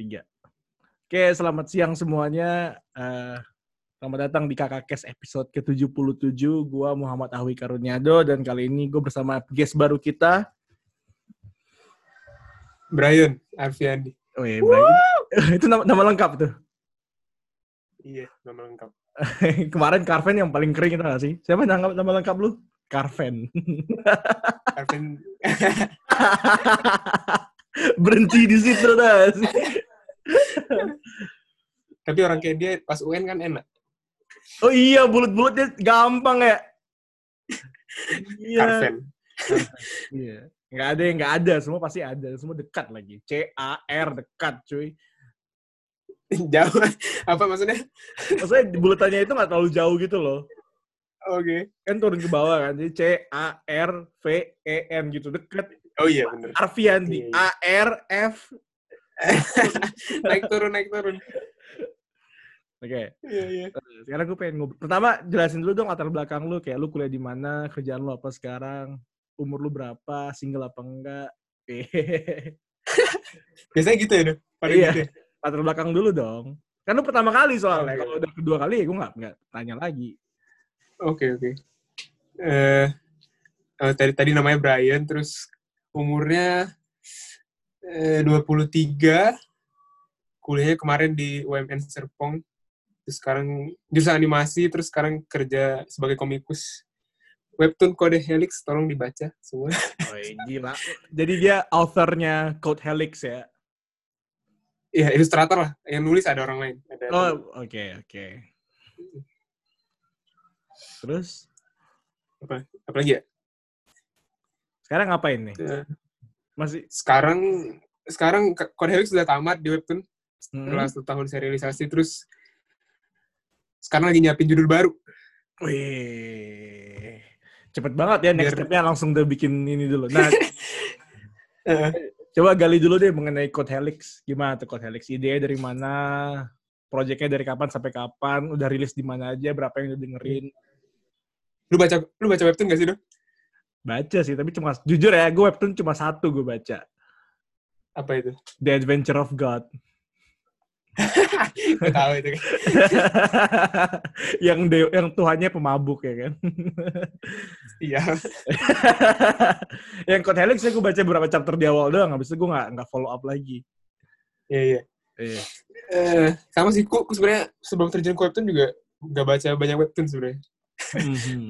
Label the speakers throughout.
Speaker 1: Tiga. Oke, selamat siang semuanya. Uh, selamat datang di Kakak Kes episode ke-77. Gua Muhammad Ahwi Karunyado dan kali ini gue bersama guest baru kita.
Speaker 2: Brian Arfiandi.
Speaker 1: Oh iya, Brian. Itu nama, nama lengkap tuh?
Speaker 2: Iya, nama lengkap.
Speaker 1: Kemarin Carven yang paling kering itu gak sih? Siapa nama, nama lengkap lu? Carven.
Speaker 2: Carven.
Speaker 1: Berhenti di situ dah sih.
Speaker 2: Tapi orang kayak dia pas UN kan enak.
Speaker 1: Oh iya, bulut-bulutnya gampang ya.
Speaker 2: iya.
Speaker 1: Iya. Nggak ada yang nggak ada, semua pasti ada. Semua dekat lagi. C A R dekat, cuy.
Speaker 2: jauh. Apa maksudnya?
Speaker 1: Maksudnya bulutannya itu nggak terlalu jauh gitu loh.
Speaker 2: Oke. Okay.
Speaker 1: Kan turun ke bawah kan. Jadi C A R V E N gitu dekat.
Speaker 2: Oh iya benar.
Speaker 1: Arfian di iya, iya. A R F
Speaker 2: naik turun naik turun.
Speaker 1: Oke. Okay.
Speaker 2: Iya, iya.
Speaker 1: Sekarang gue pengen ngobrol. Pertama, jelasin dulu dong latar belakang lu. Kayak lu kuliah di mana, kerjaan lu apa sekarang, umur lu berapa, single apa enggak.
Speaker 2: Biasanya gitu ya,
Speaker 1: Pada iya. gitu ya? Latar belakang dulu dong. Kan lu pertama kali soalnya. Kalau udah kedua kali, ya gue nggak nggak tanya lagi.
Speaker 2: Oke, okay, oke. Okay. Uh, uh, tadi tadi namanya Brian, terus umurnya eh, 23, kuliahnya kemarin di UMN Serpong, terus sekarang jurusan animasi, terus sekarang kerja sebagai komikus. Webtoon Code Helix, tolong dibaca semua.
Speaker 1: Oh, gila. Jadi dia authornya Code Helix ya?
Speaker 2: Iya, ilustrator lah. Yang nulis ada orang lain. Ada
Speaker 1: oh, oke, okay, oke. Okay. Terus?
Speaker 2: Apa? Apa lagi ya?
Speaker 1: Sekarang ngapain nih?
Speaker 2: Masih sekarang sekarang Code Helix sudah tamat di Webtoon hmm. setelah satu tahun serialisasi terus sekarang lagi nyiapin judul baru.
Speaker 1: Wih, cepet banget ya next step-nya langsung udah bikin ini dulu. Nah, coba gali dulu deh mengenai Code Helix. Gimana tuh Code Helix? Ide dari mana? Proyeknya dari kapan sampai kapan? Udah rilis di mana aja? Berapa yang udah dengerin?
Speaker 2: Lu baca lu baca webtoon gak sih, Dok?
Speaker 1: Baca sih, tapi cuma jujur ya, gue webtoon cuma satu gue baca.
Speaker 2: Apa itu?
Speaker 1: The Adventure of God.
Speaker 2: gue tahu itu kan.
Speaker 1: yang de yang Tuhannya pemabuk ya kan.
Speaker 2: Iya.
Speaker 1: yang Code Helix ya gue baca beberapa chapter di awal doang, habis itu gue nggak nggak follow up lagi.
Speaker 2: Iya iya. Iya. Uh, sama sih, ku, sebenarnya sebelum terjun ke webtoon juga nggak baca banyak webtoon sebenarnya. Mhm.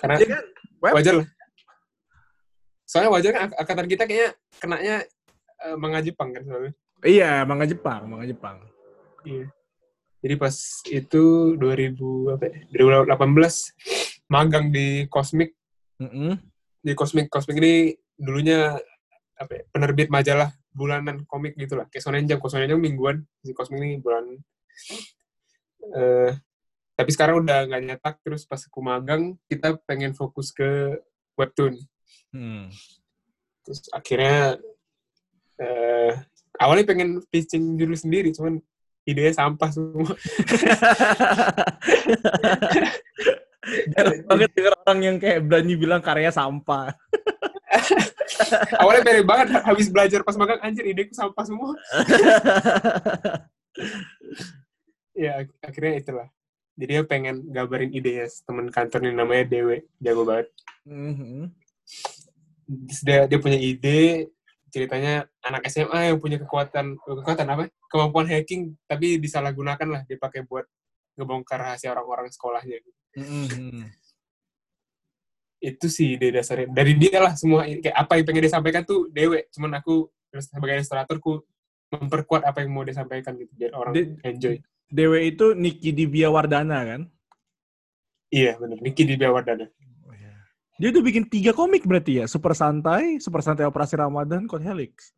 Speaker 2: Karena ya kan, wajar lah soalnya wajar kan angkatan kita kayaknya kenanya uh, manga Jepang kan soalnya.
Speaker 1: Iya, manga Jepang, manga Jepang.
Speaker 2: Iya. Jadi pas itu 2000 apa ya? 2018 magang di Cosmic. Mm -hmm. Di Cosmic Cosmic ini dulunya apa ya, penerbit majalah bulanan komik gitu lah. Kayak Shonen Jump, Shonen Jump mingguan, di Cosmic ini bulan uh, tapi sekarang udah nggak nyetak terus pas aku magang kita pengen fokus ke webtoon Hmm. Terus akhirnya uh, awalnya pengen pitching dulu sendiri, cuman idenya sampah semua.
Speaker 1: Jarang banget denger orang yang kayak berani bilang karya sampah.
Speaker 2: awalnya pengen banget habis belajar pas magang anjir ideku sampah semua. ya akhirnya itulah. Jadi dia pengen gambarin idenya temen kantornya namanya Dewe, jago banget. Mm -hmm dia dia punya ide ceritanya anak SMA yang punya kekuatan kekuatan apa? Kemampuan hacking tapi disalahgunakan lah dipakai buat ngebongkar rahasia orang-orang sekolahnya. Mm-hmm. itu sih ide dasarnya. Dari dia lah semua kayak apa yang pengen disampaikan tuh dewe. Cuman aku sebagai ilustratorku memperkuat apa yang mau disampaikan gitu biar orang De enjoy.
Speaker 1: dewe itu Niki Divya Wardana kan?
Speaker 2: Iya benar Niki Divya Wardana
Speaker 1: dia udah bikin tiga komik berarti ya? Super Santai, Super Santai Operasi Ramadan, Code Helix.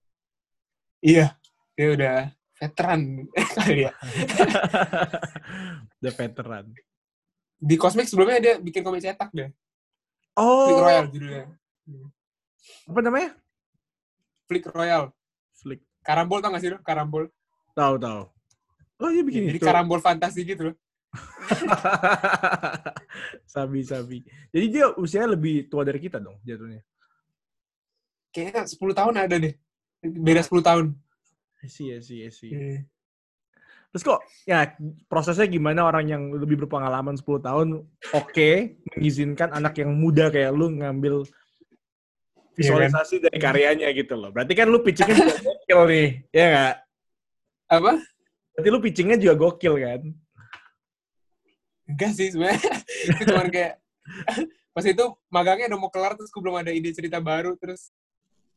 Speaker 2: Iya, dia udah veteran kali ya.
Speaker 1: udah veteran.
Speaker 2: Di Cosmic sebelumnya dia bikin komik cetak deh.
Speaker 1: Oh.
Speaker 2: Flick Royal judulnya.
Speaker 1: Apa namanya?
Speaker 2: Flick Royal.
Speaker 1: Flick.
Speaker 2: Karambol tau gak sih lo? Karambol.
Speaker 1: Tahu tahu. Oh iya bikin
Speaker 2: Jadi itu. karambol fantasi gitu loh.
Speaker 1: sabi sabi. Jadi dia usianya lebih tua dari kita dong jatuhnya.
Speaker 2: Kayaknya 10 tahun ada deh. Beda 10 tahun.
Speaker 1: Iya sih, iya sih. Terus kok ya prosesnya gimana orang yang lebih berpengalaman 10 tahun oke okay, mengizinkan anak yang muda kayak lu ngambil visualisasi yeah, kan? dari karyanya gitu loh. Berarti kan lu pitchingnya juga gokil nih, ya nggak?
Speaker 2: Apa?
Speaker 1: Berarti lu pitchingnya juga gokil kan?
Speaker 2: Enggak sih sebenarnya. itu cuma kayak pas itu magangnya udah mau kelar terus gue belum ada ide cerita baru terus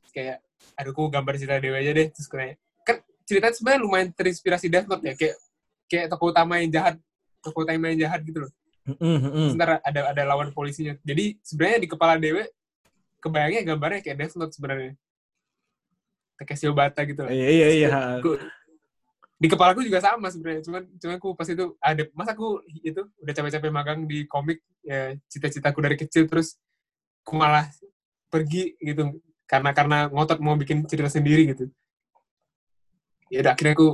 Speaker 2: kayak aduh gue gambar cerita dewa aja deh terus kayak kan cerita sebenarnya lumayan terinspirasi Death Note ya kayak kayak tokoh utama yang jahat tokoh utama yang jahat gitu loh. Mm-hmm. Sebentar ada ada lawan polisinya. Jadi sebenarnya di kepala Dewe kebayangnya gambarnya kayak Death Note sebenarnya. Takeshi Obata gitu lah.
Speaker 1: Iya iya iya.
Speaker 2: Di kepala aku juga sama sebenarnya. Cuman cuman aku pas itu ada masa aku itu udah capek-capek magang di komik ya cita-citaku dari kecil terus aku malah pergi gitu karena karena ngotot mau bikin cerita sendiri gitu. Ya udah akhirnya aku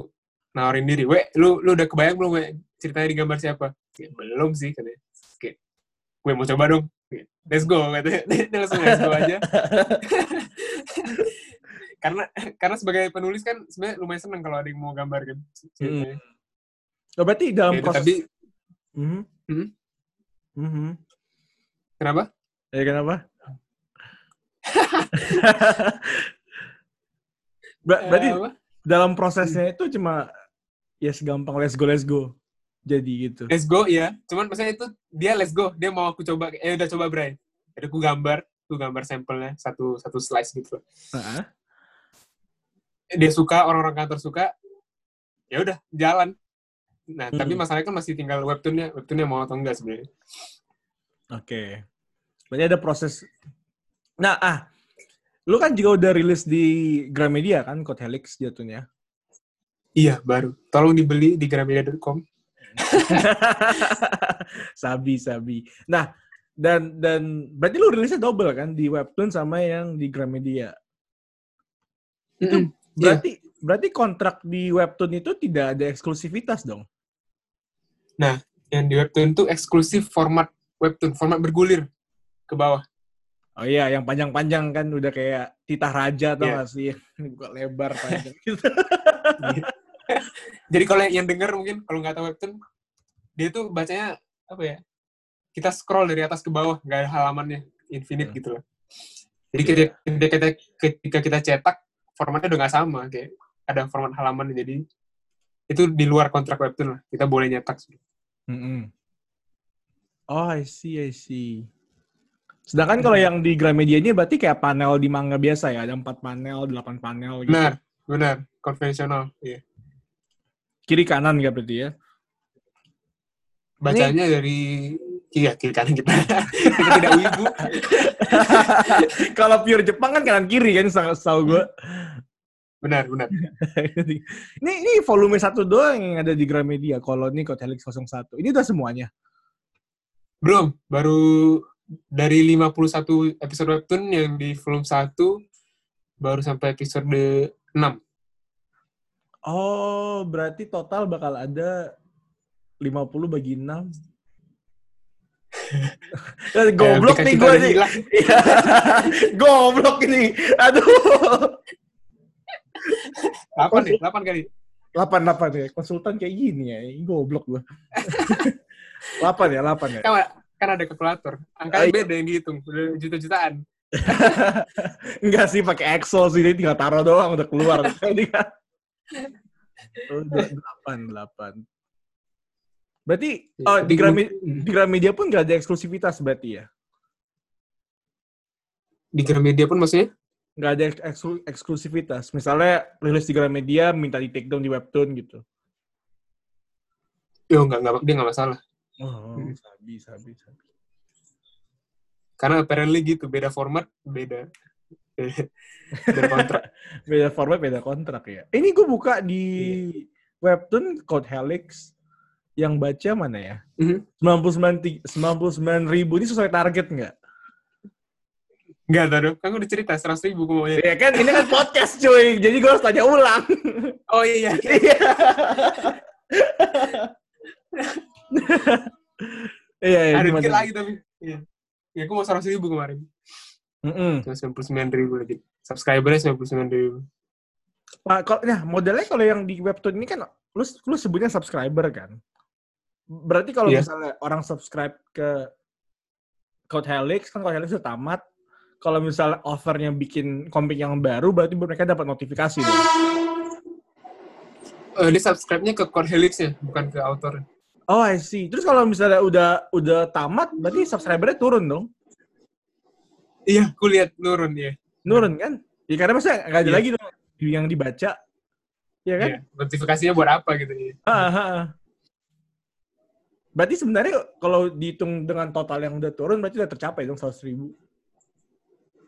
Speaker 2: nawarin diri, "Weh, lu lu udah kebayang belum, we? ceritanya di gambar siapa?" Ya, belum sih katanya. Kayak, gue mau coba dong let's go katanya langsung let's go aja karena karena sebagai penulis kan sebenarnya lumayan seneng kalau ada yang mau gambar kan hmm.
Speaker 1: oh, berarti dalam ya, proses tapi
Speaker 2: mm -hmm. Mm -hmm. kenapa
Speaker 1: ya kenapa Ber berarti uh, dalam prosesnya itu cuma ya segampang let's go let's go jadi gitu.
Speaker 2: Let's go ya. Cuman maksudnya itu dia let's go, dia mau aku coba eh udah coba Bray. Jadi aku gambar, aku gambar sampelnya satu satu slice gitu. Uh-huh. Dia suka, orang-orang kantor suka. Ya udah, jalan. Nah, hmm. tapi masalahnya kan masih tinggal webtoonnya, webtoonnya mau atau enggak sebenarnya.
Speaker 1: Oke. Okay. Berarti ada proses Nah, ah, lu kan juga udah rilis di Gramedia kan, Code Helix jatuhnya.
Speaker 2: Iya, baru. Tolong dibeli di gramedia.com.
Speaker 1: sabi sabi. Nah, dan dan berarti lu rilisnya double kan di webtoon sama yang di Gramedia. Itu mm -hmm. Berarti yeah. berarti kontrak di webtoon itu tidak ada eksklusivitas dong.
Speaker 2: Nah, yang di webtoon itu eksklusif format webtoon, format bergulir ke bawah.
Speaker 1: Oh iya, yang panjang-panjang kan udah kayak titah raja tau yeah. gak sih? Buka lebar panjang gitu.
Speaker 2: Jadi kalau yang denger mungkin kalau nggak tahu webtoon, dia tuh bacanya apa ya? Kita scroll dari atas ke bawah, nggak ada halamannya, infinite hmm. gitu loh. Jadi ketika kita cetak, formatnya udah nggak sama, kayak ada format halaman jadi itu di luar kontrak webtoon lah. Kita boleh nyetak. Mm -hmm.
Speaker 1: Oh, I see, I see. Sedangkan kalau hmm. yang di Gramedia ini berarti kayak panel di manga biasa ya, ada empat panel, delapan panel
Speaker 2: gitu. Benar, benar, konvensional, iya.
Speaker 1: Kiri kanan nggak berarti ya?
Speaker 2: Bacanya Ini... dari iya kiri kanan kita. kita tidak wibu.
Speaker 1: Kalau pure Jepang kan kanan kiri kan tahu gue.
Speaker 2: Benar, benar.
Speaker 1: ini ini volume satu doang yang ada di Gramedia. Kalau ini Code Helix 01. Ini udah semuanya?
Speaker 2: Belum, baru dari 51 episode webtoon yang di volume 1 baru sampai episode 6.
Speaker 1: Oh, berarti total bakal ada 50 bagi 6. Goblok nih gue nih. Iya. Goblok ini. Aduh.
Speaker 2: 8 nih, 8 kali.
Speaker 1: 8 8 ya. Konsultan kayak gini ya. Goblok gue. 8 ya, 8 ya.
Speaker 2: Kan, kan ada kalkulator. Angkanya oh, beda yang dihitung. Udah juta-jutaan.
Speaker 1: Enggak sih pakai Excel sih, dia tinggal taruh doang udah keluar. Oh, delapan, delapan. Berarti ya, oh, di, Gramedia, di Gramedia pun gak ada eksklusivitas berarti ya?
Speaker 2: Di Gramedia pun maksudnya?
Speaker 1: Gak ada eksklu, eksklusivitas. Misalnya rilis di Gramedia minta di take down di webtoon gitu.
Speaker 2: Yo, enggak, enggak, dia nggak masalah.
Speaker 1: Oh, hmm. sabi, sabi, sabi.
Speaker 2: Karena apparently gitu, beda format, beda
Speaker 1: beda kontrak. beda format, beda kontrak ya. Ini gue buka di yeah. webtoon Code Helix yang baca mana ya? Mm-hmm. 99 99 ribu ini sesuai target nggak?
Speaker 2: Nggak tahu, kan gue udah cerita 100 ribu gue
Speaker 1: mau Ya kan, ini kan podcast cuy, jadi gue harus tanya ulang.
Speaker 2: Oh iya.
Speaker 1: Iya, iya.
Speaker 2: Ada dikit lagi tapi. Iya. Ya, gue mau 100 ribu kemarin. Mm -hmm. 99 ribu lagi. Subscribernya 99 ribu.
Speaker 1: Pak, nah modelnya kalau yang di webtoon ini kan lu lu sebutnya subscriber kan. Berarti kalau yeah. misalnya orang subscribe ke Code Helix kan Code Helix sudah tamat. Kalau misalnya offernya bikin komik yang baru, berarti mereka dapat notifikasi dong.
Speaker 2: Uh, dia subscribe-nya ke Code Helix ya, bukan ke author.
Speaker 1: Oh, I see. Terus kalau misalnya udah udah tamat, berarti subscribernya turun dong?
Speaker 2: Iya, aku lihat turun ya.
Speaker 1: Nurun kan? Ya karena masa nggak ada yeah. lagi dong yang dibaca. Ya kan? Yeah.
Speaker 2: Notifikasinya buat apa gitu ya.
Speaker 1: Berarti sebenarnya kalau dihitung dengan total yang udah turun, berarti udah tercapai dong 100 ribu.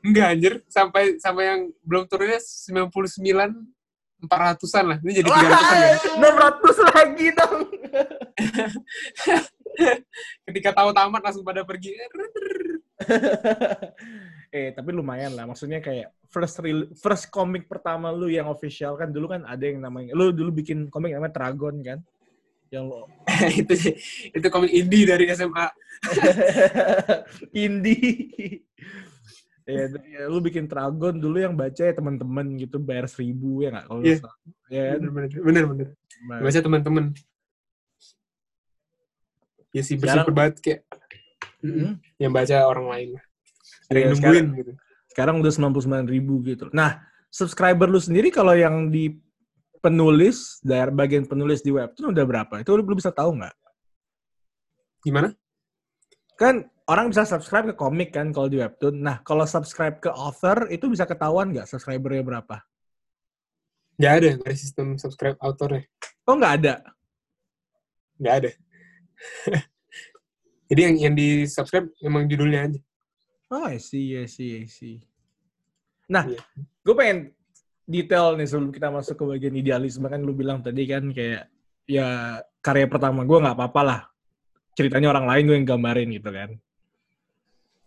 Speaker 2: Enggak anjir, sampai sampai yang belum turunnya 99 400-an lah. Ini jadi 300-an ya.
Speaker 1: 600 lagi dong.
Speaker 2: Ketika tahu tamat langsung pada pergi.
Speaker 1: eh tapi lumayan lah maksudnya kayak first real, first komik pertama lu yang official kan dulu kan ada yang namanya lu dulu bikin komik namanya Dragon kan yang lo
Speaker 2: itu itu komik indie dari SMA
Speaker 1: indie ya, ya lu bikin Dragon dulu yang baca ya teman-teman gitu bayar seribu ya nggak kalau yeah.
Speaker 2: ya kan? bener bener bener baca teman-teman ya sih bersyukur banget kayak mm -hmm. yang baca orang lain
Speaker 1: ada yang nungguin sekarang, gitu. Sekarang udah 99 ribu gitu. Nah, subscriber lu sendiri kalau yang di penulis, dari bagian penulis di web itu udah berapa? Itu lu belum bisa tahu nggak?
Speaker 2: Gimana?
Speaker 1: Kan orang bisa subscribe ke komik kan kalau di webtoon. Nah, kalau subscribe ke author itu bisa ketahuan nggak subscribernya berapa?
Speaker 2: Nggak ada, nggak ada sistem subscribe authornya.
Speaker 1: Oh, nggak ada?
Speaker 2: Nggak ada. Jadi yang yang di subscribe emang judulnya aja.
Speaker 1: Oh, I see, I see, I see. Nah, yeah. gue pengen detail nih sebelum kita masuk ke bagian idealisme kan lu bilang tadi kan kayak ya karya pertama gue nggak apa-apa lah ceritanya orang lain gue yang gambarin gitu kan.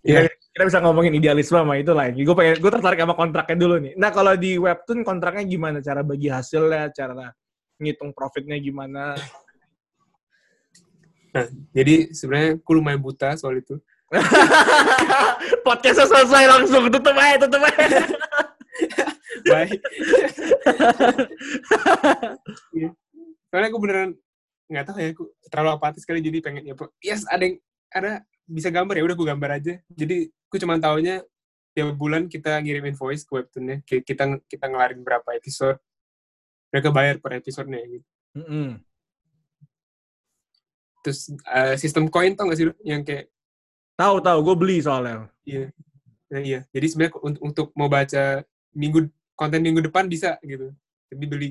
Speaker 1: Yeah. Kita, bisa ngomongin idealisme sama itu lain. Gue pengen gue tertarik sama kontraknya dulu nih. Nah kalau di webtoon kontraknya gimana? Cara bagi hasilnya, cara ngitung profitnya gimana?
Speaker 2: Nah, jadi sebenarnya aku lumayan buta soal itu.
Speaker 1: Podcastnya selesai langsung tutup aja, tutup aja.
Speaker 2: Baik. Iya. Soalnya aku beneran nggak tahu ya, aku terlalu apatis kali jadi pengen ya, yes ada yang ada bisa gambar ya udah aku gambar aja. Jadi aku cuma tahunya tiap bulan kita ngirim invoice ke webtoonnya, kita kita ngelarin berapa episode, mereka bayar per episodenya gitu. Mm -hmm. Terus uh, sistem koin tau gak sih yang kayak
Speaker 1: Tahu tahu, gue beli soalnya.
Speaker 2: Iya. Nah, iya. Jadi sebenarnya untuk, untuk mau baca minggu konten minggu depan bisa gitu. Jadi beli.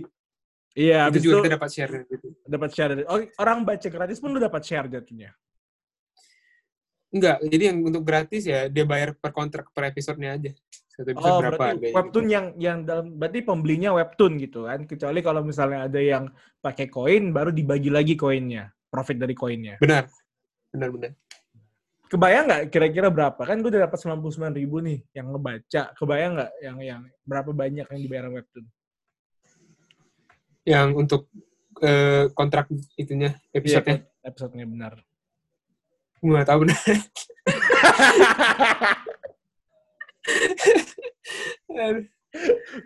Speaker 1: Iya,
Speaker 2: itu juga itu kita dapat share gitu.
Speaker 1: Dapat share. Oh, orang baca gratis pun lu dapat share jatuhnya.
Speaker 2: Enggak, jadi yang untuk gratis ya dia bayar per kontrak per episodenya aja.
Speaker 1: Satu episode oh, berapa berarti webtoon gitu. yang yang dalam berarti pembelinya webtoon gitu kan. Kecuali kalau misalnya ada yang pakai koin baru dibagi lagi koinnya, profit dari koinnya.
Speaker 2: Benar. Benar benar.
Speaker 1: Kebayang nggak kira-kira berapa? Kan gue udah dapat 99 ribu nih yang ngebaca. Kebayang nggak yang yang berapa banyak yang dibayar webtoon?
Speaker 2: Yang untuk uh, kontrak itunya, episode-nya?
Speaker 1: Iya, episode-nya benar.
Speaker 2: Gue tahu benar.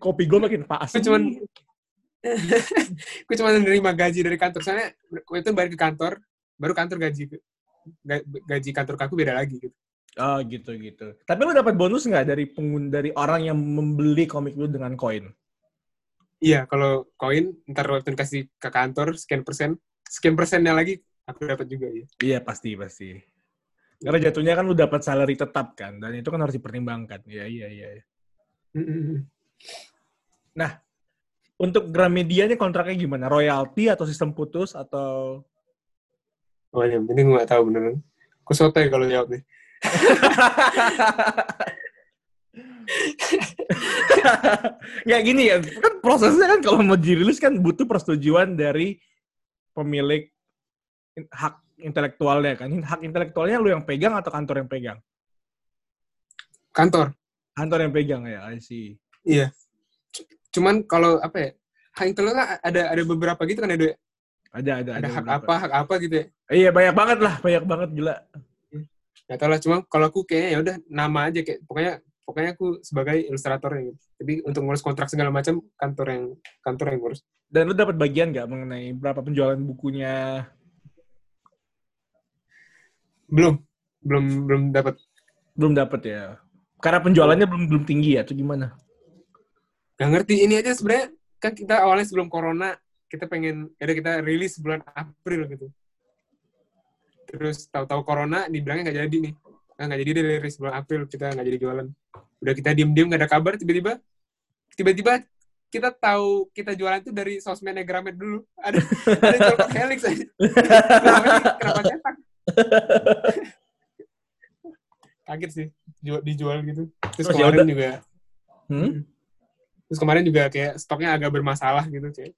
Speaker 1: Kopi gue makin pas.
Speaker 2: Gue cuman gue cuma menerima gaji dari kantor. Soalnya itu bayar ke kantor, baru kantor gaji gaji kantor aku beda lagi gitu.
Speaker 1: Oh gitu gitu. Tapi lu dapat bonus nggak dari pengun dari orang yang membeli komik lu dengan koin?
Speaker 2: Iya, kalau koin ntar waktu kasih ke kantor sekian persen, sekian persennya lagi aku dapat juga ya.
Speaker 1: Iya pasti pasti. Karena jatuhnya kan lu dapat salary tetap kan, dan itu kan harus dipertimbangkan. Iya iya iya. Nah, untuk Gramedia-nya kontraknya gimana? Royalty atau sistem putus atau
Speaker 2: Oh yang penting gue gak tahu beneran. Aku sotoy kalau jawab nih.
Speaker 1: Nggak gini ya, kan prosesnya kan kalau mau dirilis kan butuh persetujuan dari pemilik hak intelektualnya kan. Hak intelektualnya lu yang pegang atau kantor yang pegang?
Speaker 2: Kantor.
Speaker 1: Kantor yang pegang ya, I see.
Speaker 2: Iya. Cuman kalau apa ya, hak intelektual ada ada beberapa gitu kan ada
Speaker 1: ada, ada,
Speaker 2: ada. hak apa, hak apa gitu ya?
Speaker 1: Iya, banyak banget lah, banyak banget gila.
Speaker 2: Ya tau lah, cuma kalau aku kayaknya ya udah nama aja kayak pokoknya pokoknya aku sebagai ilustratornya gitu. Jadi untuk ngurus kontrak segala macam kantor yang kantor yang ngurus.
Speaker 1: Dan lu dapat bagian nggak mengenai berapa penjualan bukunya?
Speaker 2: Belum, belum belum dapat.
Speaker 1: Belum dapat ya. Karena penjualannya belum belum tinggi ya, atau gimana?
Speaker 2: Gak ngerti ini aja sebenarnya kan kita awalnya sebelum corona kita pengen ada kita rilis bulan April gitu. Terus tahu-tahu corona dibilangnya nggak jadi nih. Nah, nggak jadi dari rilis bulan April kita nggak jadi jualan. Udah kita diem-diem nggak ada kabar tiba-tiba tiba-tiba kita tahu kita jualan itu dari sosmednya Gramet dulu. Ada ada jual Helix aja. Kenapa cetak? Kaget sih dijual gitu. Terus oh, kemarin juga hmm? Terus kemarin juga kayak stoknya agak bermasalah gitu kayak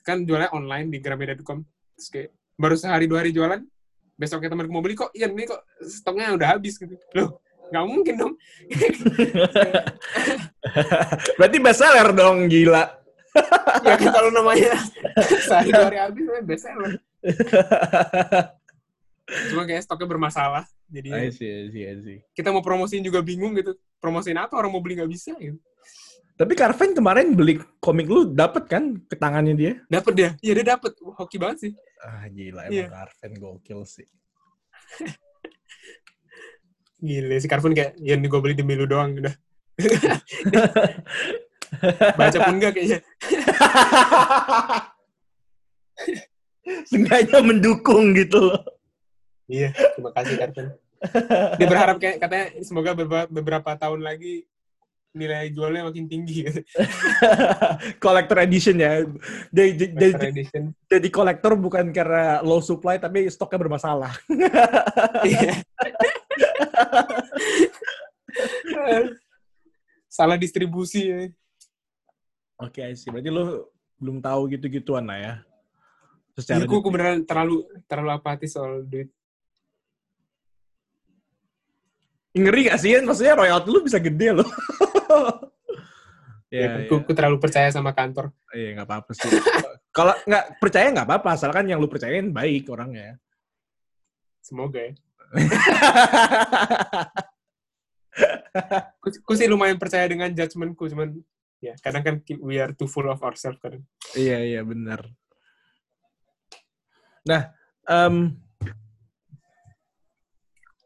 Speaker 2: kan jualnya online di gramedia.com terus kayak baru sehari dua hari jualan besoknya temanku mau beli kok iya ini kok stoknya udah habis gitu. Loh nggak mungkin dong.
Speaker 1: Berarti bestseller dong gila.
Speaker 2: Ya kalau namanya sehari dua hari habis namanya bestseller cuma kayak stoknya bermasalah jadi kita mau promosiin juga bingung gitu promosiin apa orang mau beli nggak bisa gitu
Speaker 1: tapi Carven kemarin beli komik lu dapet kan ke tangannya dia?
Speaker 2: Dapet dia. Iya dia dapet. Hoki banget sih.
Speaker 1: Ah gila emang yeah. Carven gokil sih.
Speaker 2: Gila si Carven kayak yang gue beli demi lu doang udah. Baca pun enggak kayaknya.
Speaker 1: Sengaja mendukung gitu loh.
Speaker 2: Iya, terima kasih Carven. Dia berharap kayak katanya semoga beberapa, beberapa tahun lagi nilai jualnya makin tinggi.
Speaker 1: collector edition ya. Jadi, collector edition. jadi kolektor bukan karena low supply tapi stoknya bermasalah. Iya.
Speaker 2: Salah distribusi ya.
Speaker 1: Oke, okay, sih. Berarti lo belum tahu gitu-gituan lah ya.
Speaker 2: Secara ya, aku beneran terlalu terlalu apatis soal duit.
Speaker 1: Ngeri gak sih? Maksudnya royalty lu bisa gede loh.
Speaker 2: ya, ya, ya. terlalu percaya sama kantor.
Speaker 1: Iya, nggak apa-apa sih. Kalau nggak percaya nggak apa-apa, asalkan yang lu percayain baik orangnya.
Speaker 2: Semoga ya. ku sih lumayan percaya dengan judgementku, cuman ya kadang kan we are too full of ourselves kadang.
Speaker 1: Iya iya benar. Nah, um,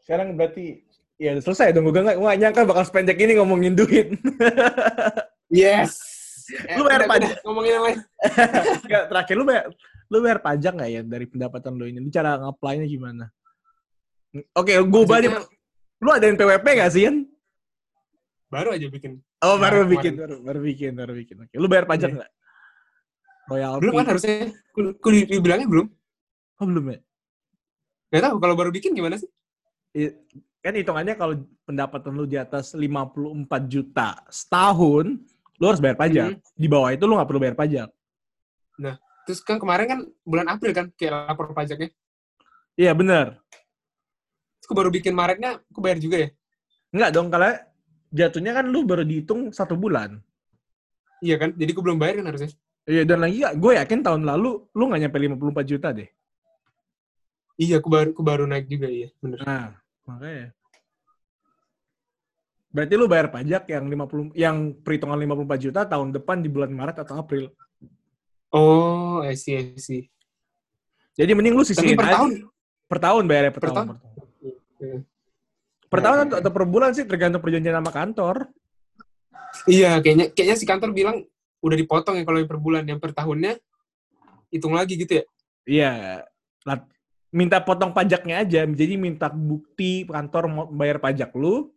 Speaker 1: sekarang berarti Ya selesai dong, gue gak, gak nyangka bakal sependek ini ngomongin duit.
Speaker 2: yes.
Speaker 1: Lu bayar pajak. Ngomongin yang lain. Gak, terakhir lu bayar, lu bayar pajak gak ya dari pendapatan lu ini? Ini cara ngaplainya gimana? Oke, okay, gue balik. Lu ada yang PWP gak sih, Yan?
Speaker 2: Baru aja bikin.
Speaker 1: Oh, baru bikin, baru, baru bikin, baru bikin. Oke, okay. lu bayar pajak yeah. gak?
Speaker 2: Royalty. Belum kan harusnya. Kulit dibilangnya belum.
Speaker 1: Oh, belum ya?
Speaker 2: Gak tau, kalau baru bikin gimana sih?
Speaker 1: Kan hitungannya kalau pendapatan lu di atas 54 juta setahun, lu harus bayar pajak. Hmm. Di bawah itu lu nggak perlu bayar pajak.
Speaker 2: Nah, terus kan kemarin kan bulan April kan kayak lapor pajaknya.
Speaker 1: Iya, benar.
Speaker 2: Terus aku baru bikin Maretnya, aku bayar juga ya?
Speaker 1: Enggak dong, kalau jatuhnya kan lu baru dihitung satu bulan.
Speaker 2: Iya kan? Jadi aku belum bayar kan harusnya?
Speaker 1: Iya, dan lagi gue yakin tahun lalu lu nggak nyampe 54 juta deh.
Speaker 2: Iya, aku baru aku baru naik juga iya, bener.
Speaker 1: Nah, Makanya. Berarti lu bayar pajak yang 50 yang perhitungan 54 juta tahun depan di bulan Maret atau April.
Speaker 2: Oh, I see, I see.
Speaker 1: Jadi mending lu sisihin
Speaker 2: per tahun.
Speaker 1: Per tahun bayarnya per, per tahun. tahun. Per tahun, per tahun atau, atau per bulan sih tergantung perjanjian sama kantor.
Speaker 2: Iya, kayaknya kayaknya si kantor bilang udah dipotong ya kalau per bulan, yang per tahunnya hitung lagi gitu ya.
Speaker 1: Iya minta potong pajaknya aja. Jadi minta bukti kantor mau bayar pajak lu,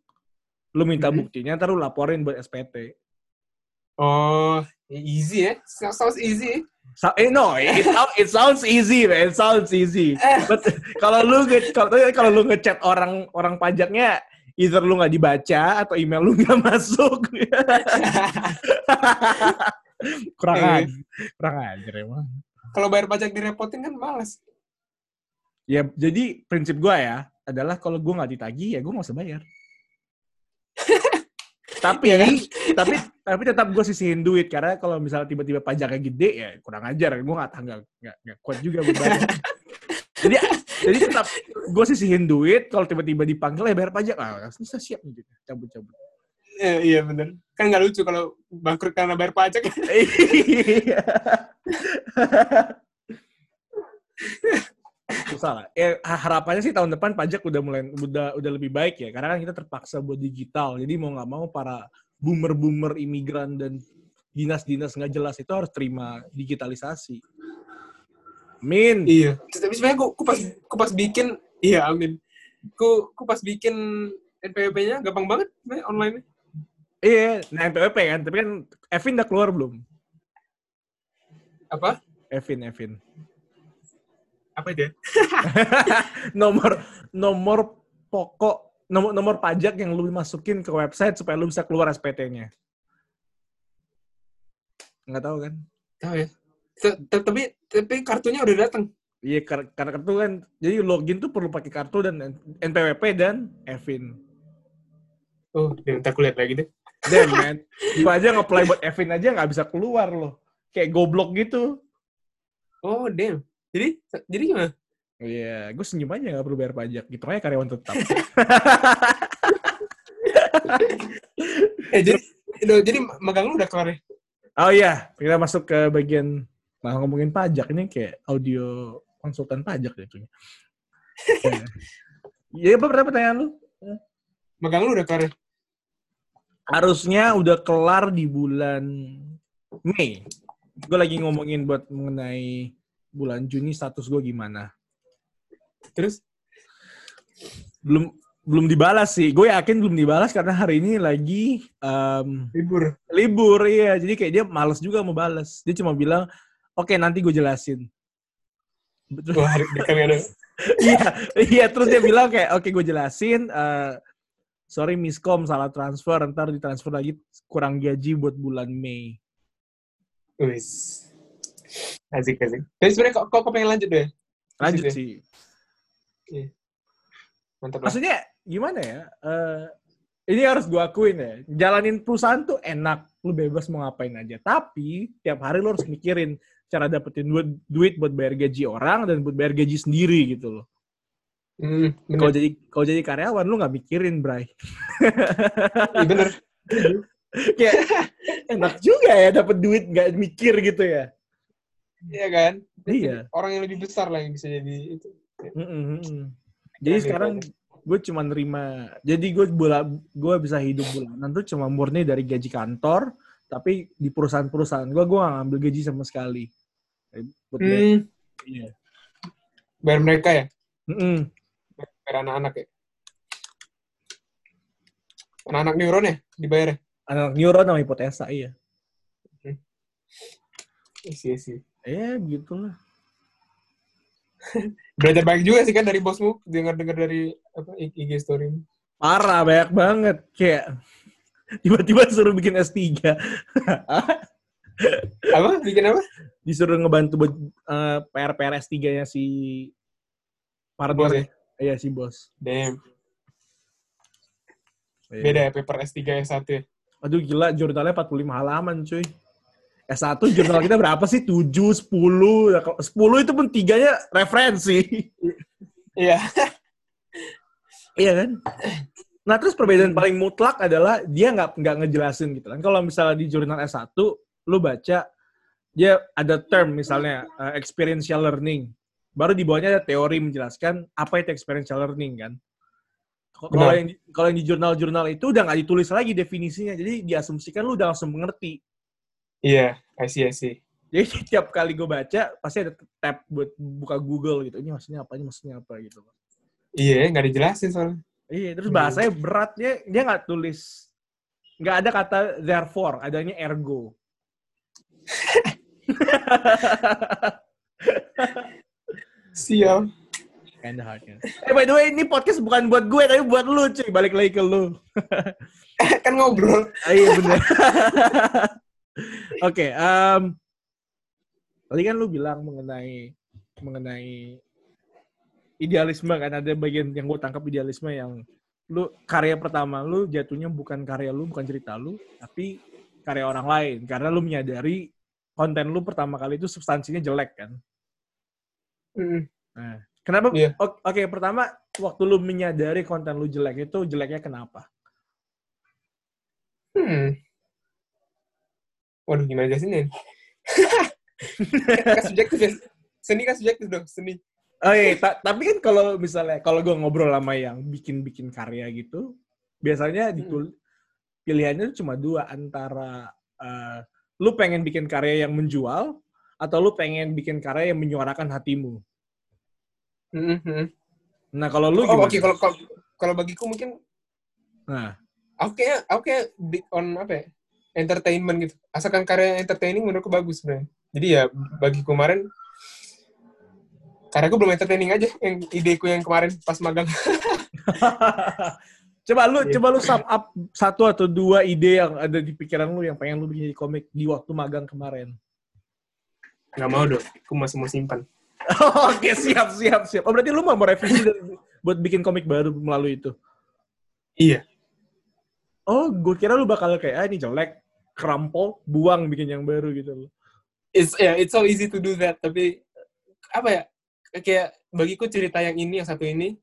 Speaker 1: lu minta hmm. buktinya, terus laporin buat SPT.
Speaker 2: Oh, easy ya? Sounds easy.
Speaker 1: So, eh, no, it, it sounds easy, man. It sounds easy. But kalau lu kalau kalau lu ngechat orang orang pajaknya, either lu nggak dibaca atau email lu nggak masuk. kurang eh. aja, kurang aja emang.
Speaker 2: Kalau bayar pajak direpotin kan males.
Speaker 1: Ya, jadi prinsip gue ya adalah kalau gue nggak ditagi ya gue nggak usah bayar. tapi ya kan? tapi tapi tetap gue sisihin duit karena kalau misalnya tiba-tiba pajaknya gede ya kurang ajar gue nggak nggak nggak kuat juga bayar. jadi Jadi tetap gue sisihin duit, kalau tiba-tiba dipanggil ya bayar pajak, ah bisa siap gitu, cabut-cabut.
Speaker 2: Eh, iya bener. Kan nggak lucu kalau bangkrut karena bayar pajak.
Speaker 1: Iya. Susah lah. Eh, harapannya sih tahun depan pajak udah mulai udah udah lebih baik ya, karena kan kita terpaksa buat digital. Jadi mau nggak mau para boomer-boomer imigran dan dinas-dinas nggak jelas itu harus terima digitalisasi. Amin.
Speaker 2: Iya. Tapi sebenarnya ku, ku pas ku pas bikin iya amin. Ku ku pas bikin NPWP-nya gampang banget online.
Speaker 1: Iya, nah NPWP kan, tapi kan Evin udah keluar belum?
Speaker 2: Apa?
Speaker 1: Evin, Evin.
Speaker 2: Apa dia?
Speaker 1: nomor nomor pokok nomor nomor pajak yang lu masukin ke website supaya lu bisa keluar SPT-nya. Nggak tahu kan?
Speaker 2: Tahu ya. Tapi tapi kartunya udah datang.
Speaker 1: Iya, karena kartu kan, jadi login tuh perlu pakai kartu dan NPWP dan Evin.
Speaker 2: Oh, ya, ntar kulihat lagi deh.
Speaker 1: Damn, man. Gue aja nge-apply buat Evin aja nggak bisa keluar loh. Kayak goblok gitu.
Speaker 2: Oh, damn. Jadi, jadi gimana?
Speaker 1: Iya, yeah, gue senyum aja gak perlu bayar pajak. Gitu aja karyawan tetap.
Speaker 2: eh, jadi, jadi magang lu udah kelar ya?
Speaker 1: Oh iya, kita masuk ke bagian nah ngomongin pajak ini kayak audio konsultan pajak tuh. Iya, apa berapa pertanyaan lu?
Speaker 2: Magang lu udah kelar ya?
Speaker 1: Harusnya udah kelar di bulan Mei. Gue lagi ngomongin buat mengenai bulan Juni status gue gimana.
Speaker 2: Terus?
Speaker 1: Belum belum dibalas sih. Gue yakin belum dibalas karena hari ini lagi um,
Speaker 2: libur.
Speaker 1: Libur iya. Jadi kayak dia males juga mau balas. Dia cuma bilang, "Oke, okay, nanti gue jelasin."
Speaker 2: Betul. Wah, ada.
Speaker 1: Iya, iya. Terus dia bilang kayak, "Oke, okay, gue jelasin. Uh, sorry miskom salah transfer. Ntar ditransfer lagi kurang gaji buat bulan Mei."
Speaker 2: Wis. Asik, asik. Tapi sebenarnya kok, kok, pengen lanjut deh?
Speaker 1: Lanjut Asik, sih.
Speaker 2: Iya. Mantap
Speaker 1: Maksudnya gimana ya? Uh, ini harus gue akuin ya. Jalanin perusahaan tuh enak. Lu bebas mau ngapain aja. Tapi tiap hari lu harus mikirin cara dapetin duit, duit buat bayar gaji orang dan buat bayar gaji sendiri gitu loh.
Speaker 2: Hmm,
Speaker 1: kalau jadi kalau jadi karyawan lu nggak mikirin, Bray.
Speaker 2: Iya bener.
Speaker 1: Kayak enak juga ya dapat duit nggak mikir gitu ya.
Speaker 2: Iya kan?
Speaker 1: Iya.
Speaker 2: Orang yang lebih besar lah yang bisa jadi itu.
Speaker 1: Mm -hmm. Jadi sekarang gue cuma nerima. Jadi gue bola gue bisa hidup bulanan tuh cuma murni dari gaji kantor. Tapi di perusahaan-perusahaan gue gue gak ngambil gaji sama sekali.
Speaker 2: Buat hmm. Iya. Bayar mereka ya?
Speaker 1: Mm -mm.
Speaker 2: Bayar anak-anak ya? Anak-anak neuron ya dibayar ya?
Speaker 1: Anak neuron sama hipotesa iya.
Speaker 2: Iya sih.
Speaker 1: Ya begitulah.
Speaker 2: Belajar banyak juga sih kan dari bosmu, dengar-dengar dari apa IG story.
Speaker 1: Parah, banyak banget. Kayak tiba-tiba suruh bikin S3.
Speaker 2: apa? Bikin apa?
Speaker 1: Disuruh ngebantu buat uh, PR-PR S3-nya si partner. Ya? Iya, si bos.
Speaker 2: Damn. Iya. Beda ya paper S3 yang satu ya?
Speaker 1: Aduh gila, jurnalnya 45 halaman cuy. S1 jurnal kita berapa sih? 7, 10. 10 itu pun tiganya referensi.
Speaker 2: Iya.
Speaker 1: iya kan? Nah, terus perbedaan paling mutlak adalah dia nggak nggak ngejelasin gitu kan. Kalau misalnya di jurnal S1, lu baca dia ada term misalnya uh, experiential learning. Baru di bawahnya ada teori menjelaskan apa itu experiential learning kan. Kalau yang kalau yang di jurnal-jurnal itu udah nggak ditulis lagi definisinya, jadi diasumsikan lu udah langsung mengerti.
Speaker 2: Iya, yeah, I see, I see.
Speaker 1: Jadi tiap kali gue baca, pasti ada tab buat buka Google gitu. Ini maksudnya apa, ini maksudnya apa gitu.
Speaker 2: Iya, nggak dijelasin soalnya.
Speaker 1: Iya, terus bahasanya berat. Dia, dia nggak tulis. Nggak ada kata therefore, adanya ergo.
Speaker 2: Siap.
Speaker 1: Kinda hard, ya. Eh, by the way, ini podcast bukan buat gue, tapi buat lu, cuy. Balik lagi ke lu.
Speaker 2: kan ngobrol.
Speaker 1: Ah, iya, bener. Oke, okay, um, tadi kan lu bilang mengenai mengenai idealisme kan ada bagian yang gue tangkap idealisme yang lu karya pertama lu jatuhnya bukan karya lu, bukan cerita lu, tapi karya orang lain karena lu menyadari konten lu pertama kali itu substansinya jelek kan.
Speaker 2: Mm.
Speaker 1: Nah, Kenapa? Yeah. Oke, okay, pertama waktu lu menyadari konten lu jelek itu jeleknya kenapa?
Speaker 2: Hmm. Waduh, gimana jelasinnya? kan subjektif ya. Seni kan subjektif dong, seni.
Speaker 1: Oh iya, ta tapi kan kalau misalnya kalau gue ngobrol sama yang bikin-bikin karya gitu, biasanya ditul hmm. pilihannya cuma dua antara uh, lu pengen bikin karya yang menjual atau lu pengen bikin karya yang menyuarakan hatimu.
Speaker 2: Mm-hmm.
Speaker 1: Nah kalau lu
Speaker 2: oh, gimana? Oke okay. kalau kalau bagiku mungkin,
Speaker 1: nah,
Speaker 2: oke okay, oke okay, on apa ya? Entertainment gitu. Asalkan karya entertaining menurutku bagus sebenarnya. Jadi ya bagi kemarin karena gue belum entertaining aja yang ideku yang kemarin pas magang.
Speaker 1: Coba lu yeah. coba lu sum up satu atau dua ide yang ada di pikiran lu yang pengen lu bikin komik di waktu magang kemarin.
Speaker 2: Gak mau dong, aku masih mau simpan.
Speaker 1: Oke, siap, siap, siap. Oh, berarti lu mau merevisi buat bikin komik baru melalui itu?
Speaker 2: Iya.
Speaker 1: Oh, gue kira lu bakal kayak, ah ini jelek, kerampol, buang bikin yang baru gitu
Speaker 2: It's, yeah, it's so easy to do that, tapi apa ya, kayak bagiku cerita yang ini, yang satu ini,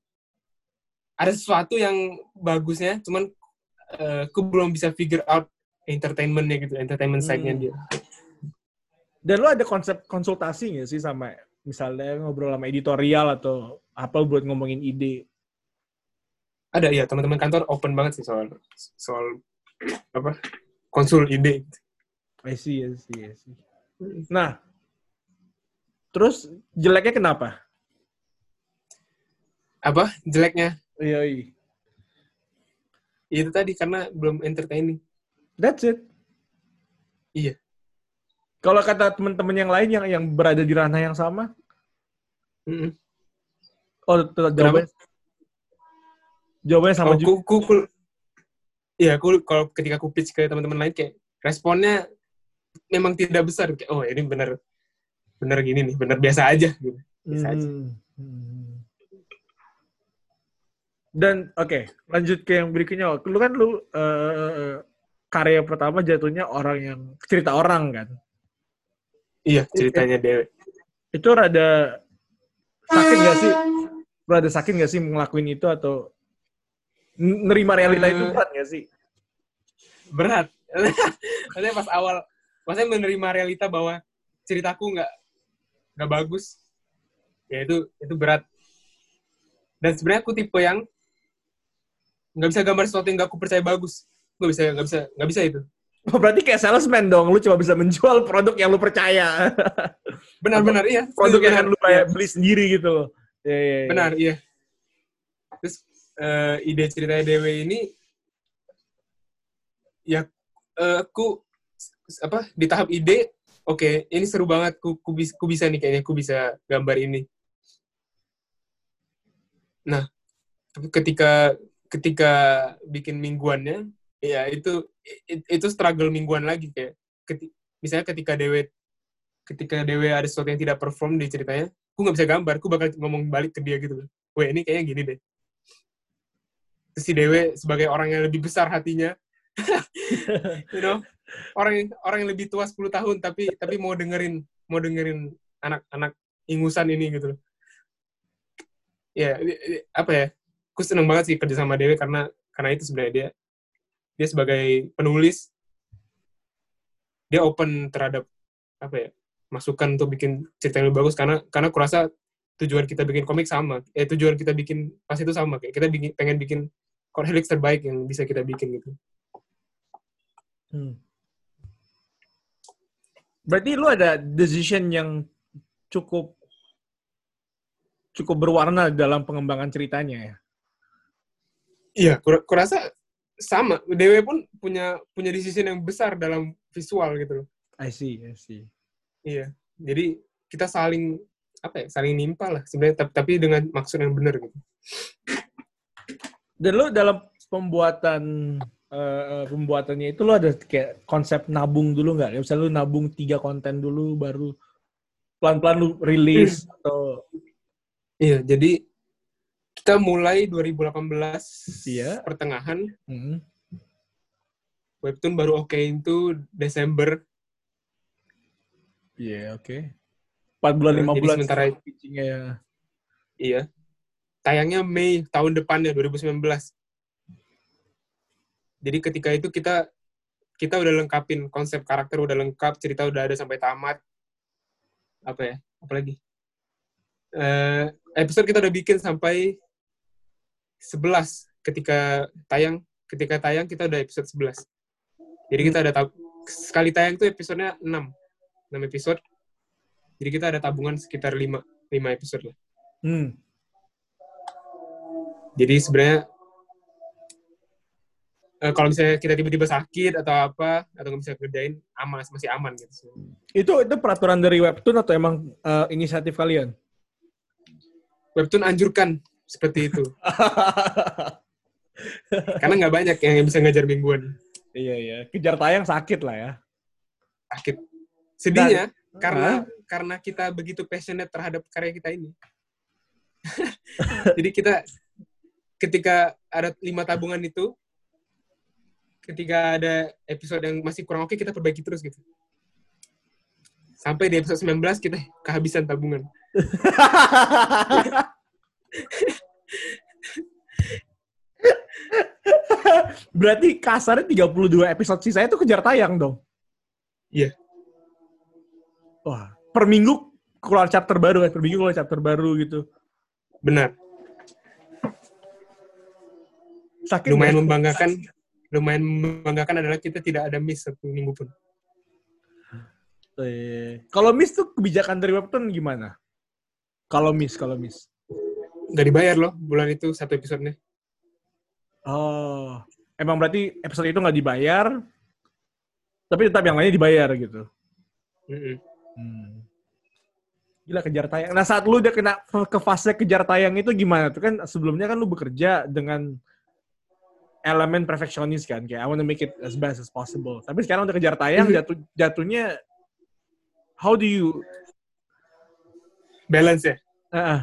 Speaker 2: ada sesuatu yang bagusnya, cuman uh, aku belum bisa figure out entertainmentnya gitu, entertainment hmm. side-nya dia.
Speaker 1: Dan lo ada konsep konsultasi nggak sih sama misalnya ngobrol sama editorial atau apa buat ngomongin ide?
Speaker 2: Ada ya, teman-teman kantor open banget sih soal soal apa konsul ide.
Speaker 1: I see, I see, I see. Nah, terus jeleknya kenapa?
Speaker 2: Apa jeleknya?
Speaker 1: Iya, iya.
Speaker 2: Itu tadi karena belum entertaining.
Speaker 1: That's it.
Speaker 2: Iya.
Speaker 1: Kalau kata teman-teman yang lain yang yang berada di ranah yang sama?
Speaker 2: Mm -hmm.
Speaker 1: Oh, jawabannya, jawabannya sama
Speaker 2: oh, juga. Ku, ku, iya, aku kalau ketika aku pitch ke teman-teman lain kayak responnya memang tidak besar. Kayak, oh ini benar benar gini nih, benar biasa aja. Gitu. Biasa hmm. aja.
Speaker 1: Dan oke, okay, lanjut ke yang berikutnya. Lu kan lu uh, karya pertama jatuhnya orang yang cerita orang kan?
Speaker 2: Iya, ceritanya Dewi.
Speaker 1: Itu rada sakit gak sih? Rada sakit gak sih ngelakuin itu atau nerima realita itu berat gak sih?
Speaker 2: Berat. Maksudnya pas awal, maksudnya menerima realita bahwa ceritaku nggak nggak bagus, ya itu itu berat. Dan sebenarnya aku tipe yang nggak bisa gambar sesuatu yang nggak aku percaya bagus nggak bisa nggak bisa nggak bisa itu
Speaker 1: Oh, berarti kayak salesman dong, lu cuma bisa menjual produk yang lu percaya.
Speaker 2: Benar-benar iya.
Speaker 1: Produk yang lu kayak beli sendiri gitu.
Speaker 2: Ya, ya, ya. Benar, iya. Terus uh, ide ceritanya Dewe ini ya uh, apa di tahap ide oke okay, ini seru banget ku, ku, ku bisa nih kayaknya ku bisa gambar ini. Nah ketika ketika bikin mingguannya ya itu itu struggle mingguan lagi kayak keti, misalnya ketika Dewe ketika Dewe ada sesuatu yang tidak perform di ceritanya aku nggak bisa gambar aku bakal ngomong balik ke dia gitu. Weh ini kayaknya gini deh si Dewe sebagai orang yang lebih besar hatinya. You know orang yang orang yang lebih tua 10 tahun tapi tapi mau dengerin mau dengerin anak-anak ingusan ini gitu ya apa ya aku seneng banget sih kerja sama Dewi karena karena itu sebenarnya dia dia sebagai penulis dia open terhadap apa ya masukan untuk bikin cerita yang lebih bagus karena karena kurasa tujuan kita bikin komik sama eh tujuan kita bikin pas itu sama kayak kita bikin, pengen bikin core helix terbaik yang bisa kita bikin gitu
Speaker 1: hmm. berarti lu ada decision yang cukup cukup berwarna dalam pengembangan ceritanya ya
Speaker 2: Iya, kur kurasa sama. Dewe pun punya punya decision yang besar dalam visual gitu loh.
Speaker 1: I see, I see.
Speaker 2: Iya. Jadi kita saling apa ya? Saling nimpa lah sebenarnya tapi dengan maksud yang benar gitu.
Speaker 1: Dan lo dalam pembuatan uh, pembuatannya itu lo ada kayak konsep nabung dulu nggak? Misalnya lo nabung tiga konten dulu baru pelan-pelan lo rilis hmm. atau
Speaker 2: Iya, jadi kita mulai 2018
Speaker 1: iya.
Speaker 2: pertengahan.
Speaker 1: Hmm.
Speaker 2: Webtoon baru oke okay itu Desember.
Speaker 1: Iya, yeah, oke. Okay. 4 bulan, 5 nah, bulan
Speaker 2: sementara
Speaker 1: pitchingnya ya.
Speaker 2: Iya. Tayangnya Mei tahun depannya 2019. Jadi ketika itu kita kita udah lengkapin konsep karakter udah lengkap, cerita udah ada sampai tamat. Apa ya? Apalagi? Uh, episode kita udah bikin sampai 11 ketika tayang ketika tayang kita udah episode 11. Jadi kita ada tab sekali tayang tuh episodenya 6. 6 episode. Jadi kita ada tabungan sekitar 5 5 episode lah. Hmm. Jadi sebenarnya uh, kalau misalnya kita tiba-tiba sakit atau apa atau nggak bisa kerjain aman masih aman gitu.
Speaker 1: Itu itu peraturan dari webtoon atau emang uh, inisiatif kalian?
Speaker 2: Webtoon anjurkan seperti itu. Karena nggak banyak yang bisa ngajar mingguan.
Speaker 1: Iya iya, kejar tayang sakit lah ya.
Speaker 2: Sakit. Sedihnya Dan, karena uh, karena kita begitu passionate terhadap karya kita ini. Jadi kita ketika ada lima tabungan itu, ketika ada episode yang masih kurang oke, kita perbaiki terus gitu. Sampai di episode 19 kita kehabisan tabungan.
Speaker 1: Berarti kasarnya 32 episode sisa itu kejar tayang dong?
Speaker 2: Iya.
Speaker 1: Wah, per minggu keluar chapter baru kan? Per minggu keluar chapter baru gitu.
Speaker 2: Benar. Sakit lumayan membanggakan, lumayan membanggakan adalah kita tidak ada miss satu minggu pun.
Speaker 1: Eh, kalau miss tuh kebijakan dari webtoon gimana? Kalau miss, kalau miss.
Speaker 2: Gak dibayar loh bulan itu satu episodenya.
Speaker 1: Oh, emang berarti episode itu nggak dibayar, tapi tetap yang lainnya dibayar gitu. Mm -hmm. hmm. Gila kejar tayang. Nah saat lu udah kena ke fase kejar tayang itu gimana tuh kan sebelumnya kan lu bekerja dengan elemen perfeksionis kan kayak I want to make it as best as possible. Tapi sekarang udah kejar tayang mm-hmm. jatuh jatuhnya how do you
Speaker 2: balance ya? Uh -uh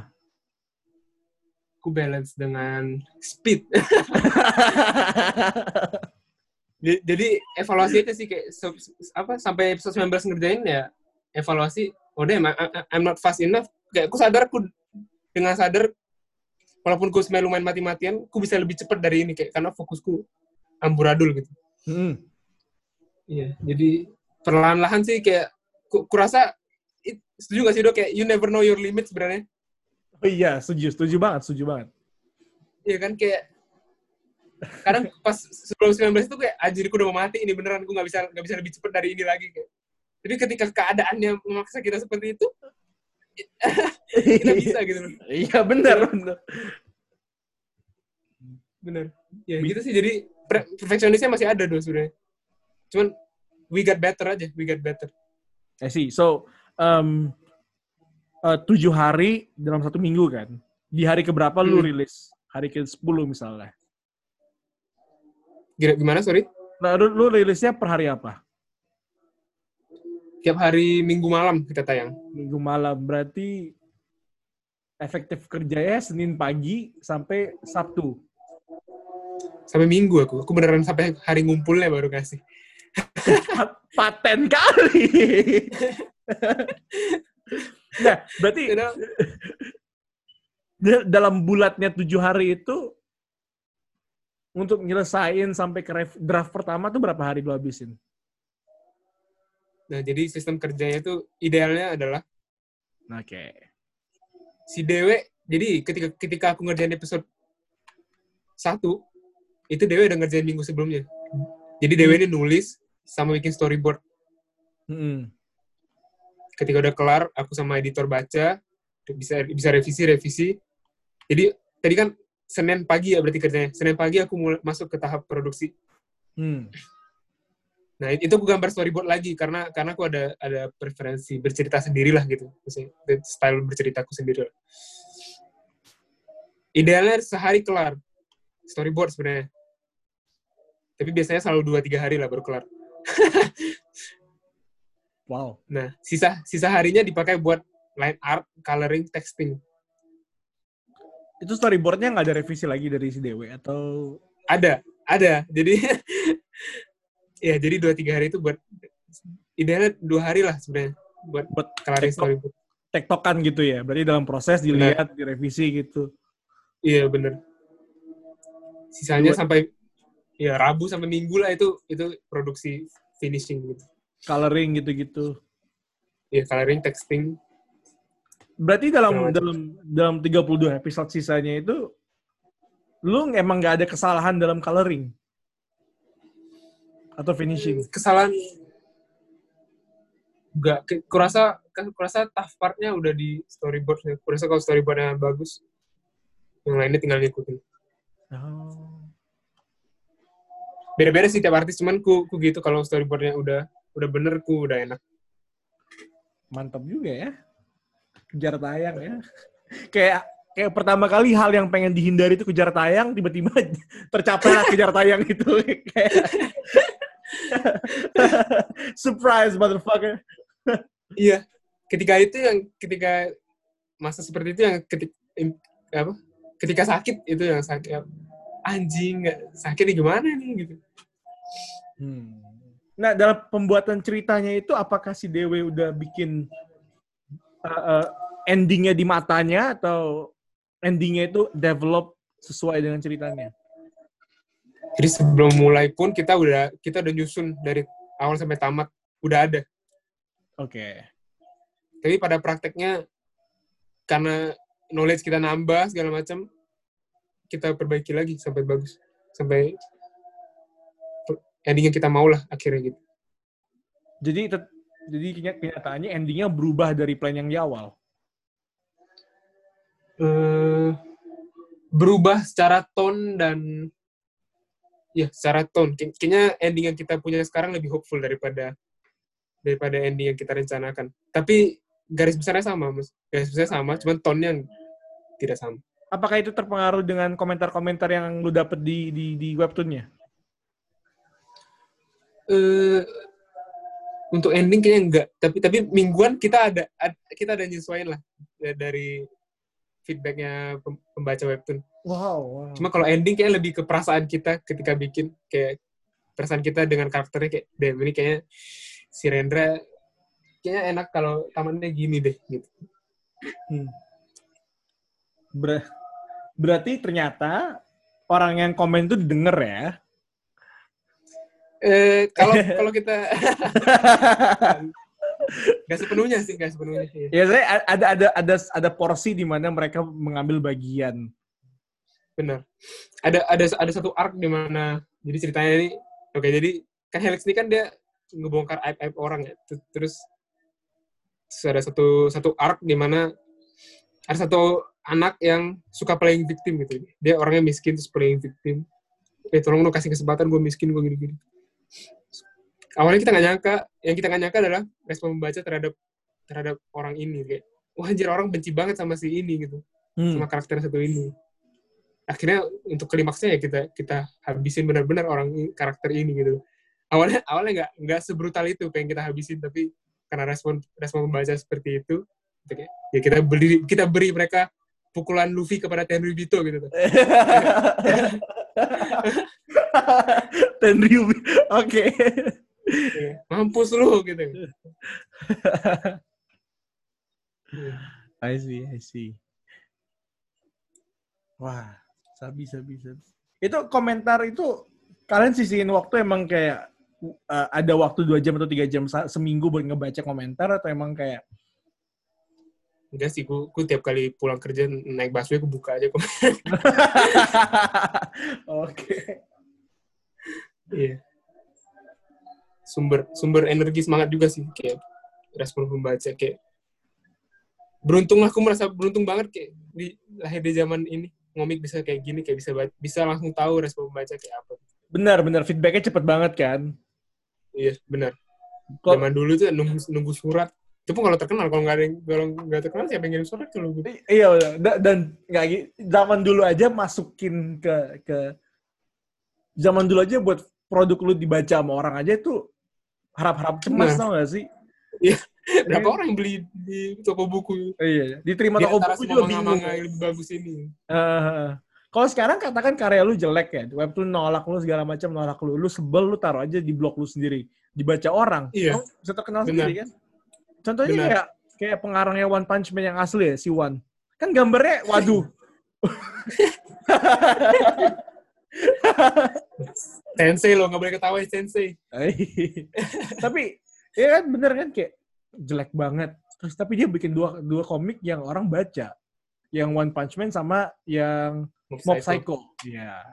Speaker 2: aku balance dengan speed. Jadi evaluasi itu sih kayak apa sampai episode 19 ngerjain ya evaluasi oh deh I'm not fast enough kayak aku sadar aku dengan sadar walaupun aku sebenarnya lumayan mati-matian aku bisa lebih cepat dari ini kayak karena fokusku amburadul gitu. Hmm. Iya, jadi perlahan-lahan sih kayak ku, kurasa setuju gak sih dok kayak you never know your limits sebenarnya
Speaker 1: Oh iya, setuju, setuju banget, setuju banget.
Speaker 2: Iya kan kayak kadang pas sebelum 19 itu kayak anjir aku udah mau mati ini beneran aku nggak bisa nggak bisa lebih cepet dari ini lagi kayak. Jadi ketika keadaannya memaksa kita seperti itu kita bisa gitu loh.
Speaker 1: Iya benar benar.
Speaker 2: Benar. Ya gitu sih jadi perfeksionisnya masih ada dong sebenarnya. Cuman we get better aja, we get better.
Speaker 1: I see. So um, uh, tujuh hari dalam satu minggu kan. Di hari keberapa hmm. lu rilis? Hari ke-10 misalnya.
Speaker 2: Gimana, sorry?
Speaker 1: Nah, lu, lu rilisnya per hari apa?
Speaker 2: Tiap hari minggu malam kita tayang.
Speaker 1: Minggu malam. Berarti efektif kerjanya Senin pagi sampai Sabtu.
Speaker 2: Sampai Minggu aku. Aku beneran sampai hari ngumpulnya baru kasih.
Speaker 1: Paten kali. Nah, berarti dalam bulatnya tujuh hari itu untuk nyelesain sampai ke draft pertama tuh berapa hari lo habisin?
Speaker 2: Nah, jadi sistem kerjanya itu idealnya adalah
Speaker 1: Oke. Okay.
Speaker 2: Si Dewe, jadi ketika ketika aku ngerjain episode satu, itu Dewe udah ngerjain minggu sebelumnya. Jadi Dewe ini nulis sama bikin storyboard. Hmm ketika udah kelar aku sama editor baca bisa bisa revisi revisi jadi tadi kan senin pagi ya berarti kerjanya senin pagi aku mulai masuk ke tahap produksi hmm. Nah itu aku gambar storyboard lagi karena karena aku ada ada preferensi bercerita sendirilah gitu style berceritaku sendiri idealnya sehari kelar storyboard sebenarnya tapi biasanya selalu dua tiga hari lah baru kelar
Speaker 1: Wow.
Speaker 2: Nah, sisa sisa harinya dipakai buat line art, coloring, texting.
Speaker 1: Itu storyboardnya nggak ada revisi lagi dari si Dewe atau?
Speaker 2: Ada, ada. Jadi ya jadi dua tiga hari itu buat idealnya dua hari lah sebenarnya buat, buat coloring storyboard.
Speaker 1: tektokan gitu ya. Berarti dalam proses dilihat, bener. direvisi gitu.
Speaker 2: Iya bener. Sisanya Dua. sampai ya Rabu sampai Minggu lah itu itu produksi finishing gitu.
Speaker 1: Coloring gitu-gitu.
Speaker 2: Iya, coloring, texting.
Speaker 1: Berarti dalam dalam dalam 32 episode sisanya itu lu emang nggak ada kesalahan dalam coloring atau finishing?
Speaker 2: Kesalahan Enggak, kurasa kan kurasa tough partnya udah di storyboard. Kurasa kalau storyboardnya bagus, yang lainnya tinggal ngikutin. Oh. Beda-beda sih tiap artis, cuman ku, ku gitu kalau storyboardnya udah udah bener, ku udah enak.
Speaker 1: Mantap juga ya. Kejar tayang ya. kayak kayak pertama kali hal yang pengen dihindari itu kejar tayang, tiba-tiba tercapai lah kejar tayang itu. Surprise, motherfucker.
Speaker 2: Iya. Ketika itu yang ketika masa seperti itu yang ketika apa? Ketika sakit itu yang sakit. Anjing nggak sakit nih gimana nih? Gitu.
Speaker 1: Hmm. nah dalam pembuatan ceritanya itu apakah si Dewi udah bikin uh, uh, endingnya di matanya atau endingnya itu develop sesuai dengan ceritanya
Speaker 2: jadi sebelum mulai pun kita udah kita udah nyusun dari awal sampai tamat udah ada
Speaker 1: Oke. Okay.
Speaker 2: Tapi pada prakteknya karena knowledge kita nambah segala macam, kita perbaiki lagi sampai bagus, sampai endingnya kita mau lah akhirnya gitu.
Speaker 1: Jadi jadi kenyataannya endingnya berubah dari plan yang di awal.
Speaker 2: Uh, berubah secara tone dan ya secara tone. Kayaknya ending yang kita punya sekarang lebih hopeful daripada daripada ending yang kita rencanakan. Tapi garis besarnya sama, Mas. Garis besarnya sama, cuman tone yang tidak sama.
Speaker 1: Apakah itu terpengaruh dengan komentar-komentar yang lu dapet di di, di webtoonnya?
Speaker 2: Uh, untuk ending kayaknya enggak. Tapi tapi mingguan kita ada, ada kita ada nyesuaiin lah dari feedbacknya pembaca webtoon.
Speaker 1: Wow, wow.
Speaker 2: Cuma kalau ending kayaknya lebih ke perasaan kita ketika bikin kayak perasaan kita dengan karakternya kayak Dem ini kayaknya si Rendra kayaknya enak kalau tamannya gini deh gitu. Hmm.
Speaker 1: Ber berarti ternyata orang yang komen itu denger ya?
Speaker 2: Eh kalau kalau kita Gak sepenuhnya sih, gak sepenuhnya sih.
Speaker 1: Ya, saya ada ada ada ada porsi di mana mereka mengambil bagian.
Speaker 2: Benar. Ada ada ada satu arc di mana jadi ceritanya ini oke jadi kan Helix ini kan dia ngebongkar aib aib orang ya. Terus, terus ada satu satu arc di mana ada satu anak yang suka playing victim gitu. Dia orangnya miskin terus playing victim. Eh tolong lo kasih kesempatan gue miskin gue gini-gini. Awalnya kita nggak nyangka yang kita nggak nyangka adalah respon membaca terhadap terhadap orang ini kayak wah anjir orang benci banget sama si ini gitu. Hmm. sama karakter satu ini akhirnya untuk klimaksnya ya kita kita habisin benar-benar orang karakter ini gitu awalnya awalnya nggak nggak sebrutal itu pengen kita habisin tapi karena respon respon pembaca seperti itu ya kita beri kita beri mereka pukulan Luffy kepada Tenryubito gitu tuh.
Speaker 1: Tenryubito, oke.
Speaker 2: Iya, mampus lu gitu.
Speaker 1: I see, I see. Wah, sabi, sabi, sabi. Itu komentar itu kalian sisihin waktu emang kayak uh, ada waktu dua jam atau tiga jam seminggu buat ngebaca komentar atau emang kayak
Speaker 2: Enggak sih, gue, gue tiap kali pulang kerja naik busway gue buka aja komentar.
Speaker 1: Oke.
Speaker 2: Iya. Sumber sumber energi semangat juga sih kayak respon pembaca kayak beruntung lah aku merasa beruntung banget kayak di lahir di zaman ini ngomik bisa kayak gini kayak bisa bisa langsung tahu respon pembaca kayak apa.
Speaker 1: Benar benar feedbacknya cepet banget kan.
Speaker 2: Iya, benar. Zaman dulu tuh nunggu, nunggu surat. Itu pun kalau terkenal, kalau nggak ada kalau nggak terkenal siapa yang ngirim surat kalau gitu.
Speaker 1: Iya, dan nggak zaman dulu aja masukin ke ke zaman dulu aja buat produk lu dibaca sama orang aja itu harap-harap cemas nah. tau gak sih?
Speaker 2: Iya. Berapa orang yang beli di toko buku?
Speaker 1: Iya, diterima toko buku juga bingung.
Speaker 2: yang lebih bagus ini.
Speaker 1: Uh, kalau sekarang katakan karya lu jelek ya, web tuh nolak lu segala macam nolak lu, lu sebel lu taruh aja di blog lu sendiri, dibaca orang,
Speaker 2: iya.
Speaker 1: lu bisa terkenal Benar. sendiri kan. Contohnya Benar. kayak kayak pengarangnya One Punch Man yang asli ya, si One. Kan gambarnya, waduh.
Speaker 2: sensei lo, nggak boleh ketawa sensei.
Speaker 1: tapi, ya kan bener kan kayak jelek banget. Terus tapi dia bikin dua dua komik yang orang baca. Yang One Punch Man sama yang Mob, Mob Psycho. Iya.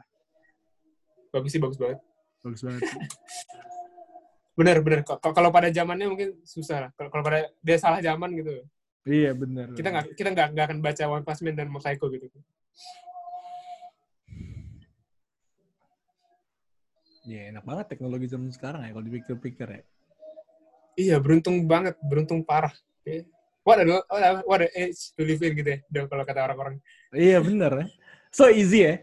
Speaker 2: Bagus sih, bagus banget.
Speaker 1: Bagus banget.
Speaker 2: bener, bener. Kalau pada zamannya mungkin susah. Kalau pada dia salah zaman gitu.
Speaker 1: Iya, bener.
Speaker 2: Kita nggak kita nggak nggak akan baca One Punch Man dan Mob Psycho gitu.
Speaker 1: Iya, enak banget teknologi zaman sekarang ya kalau dipikir-pikir ya.
Speaker 2: Iya, beruntung banget, beruntung parah. What a, what a age to live in gitu ya, kalau kata orang-orang.
Speaker 1: Iya, bener ya. So easy ya.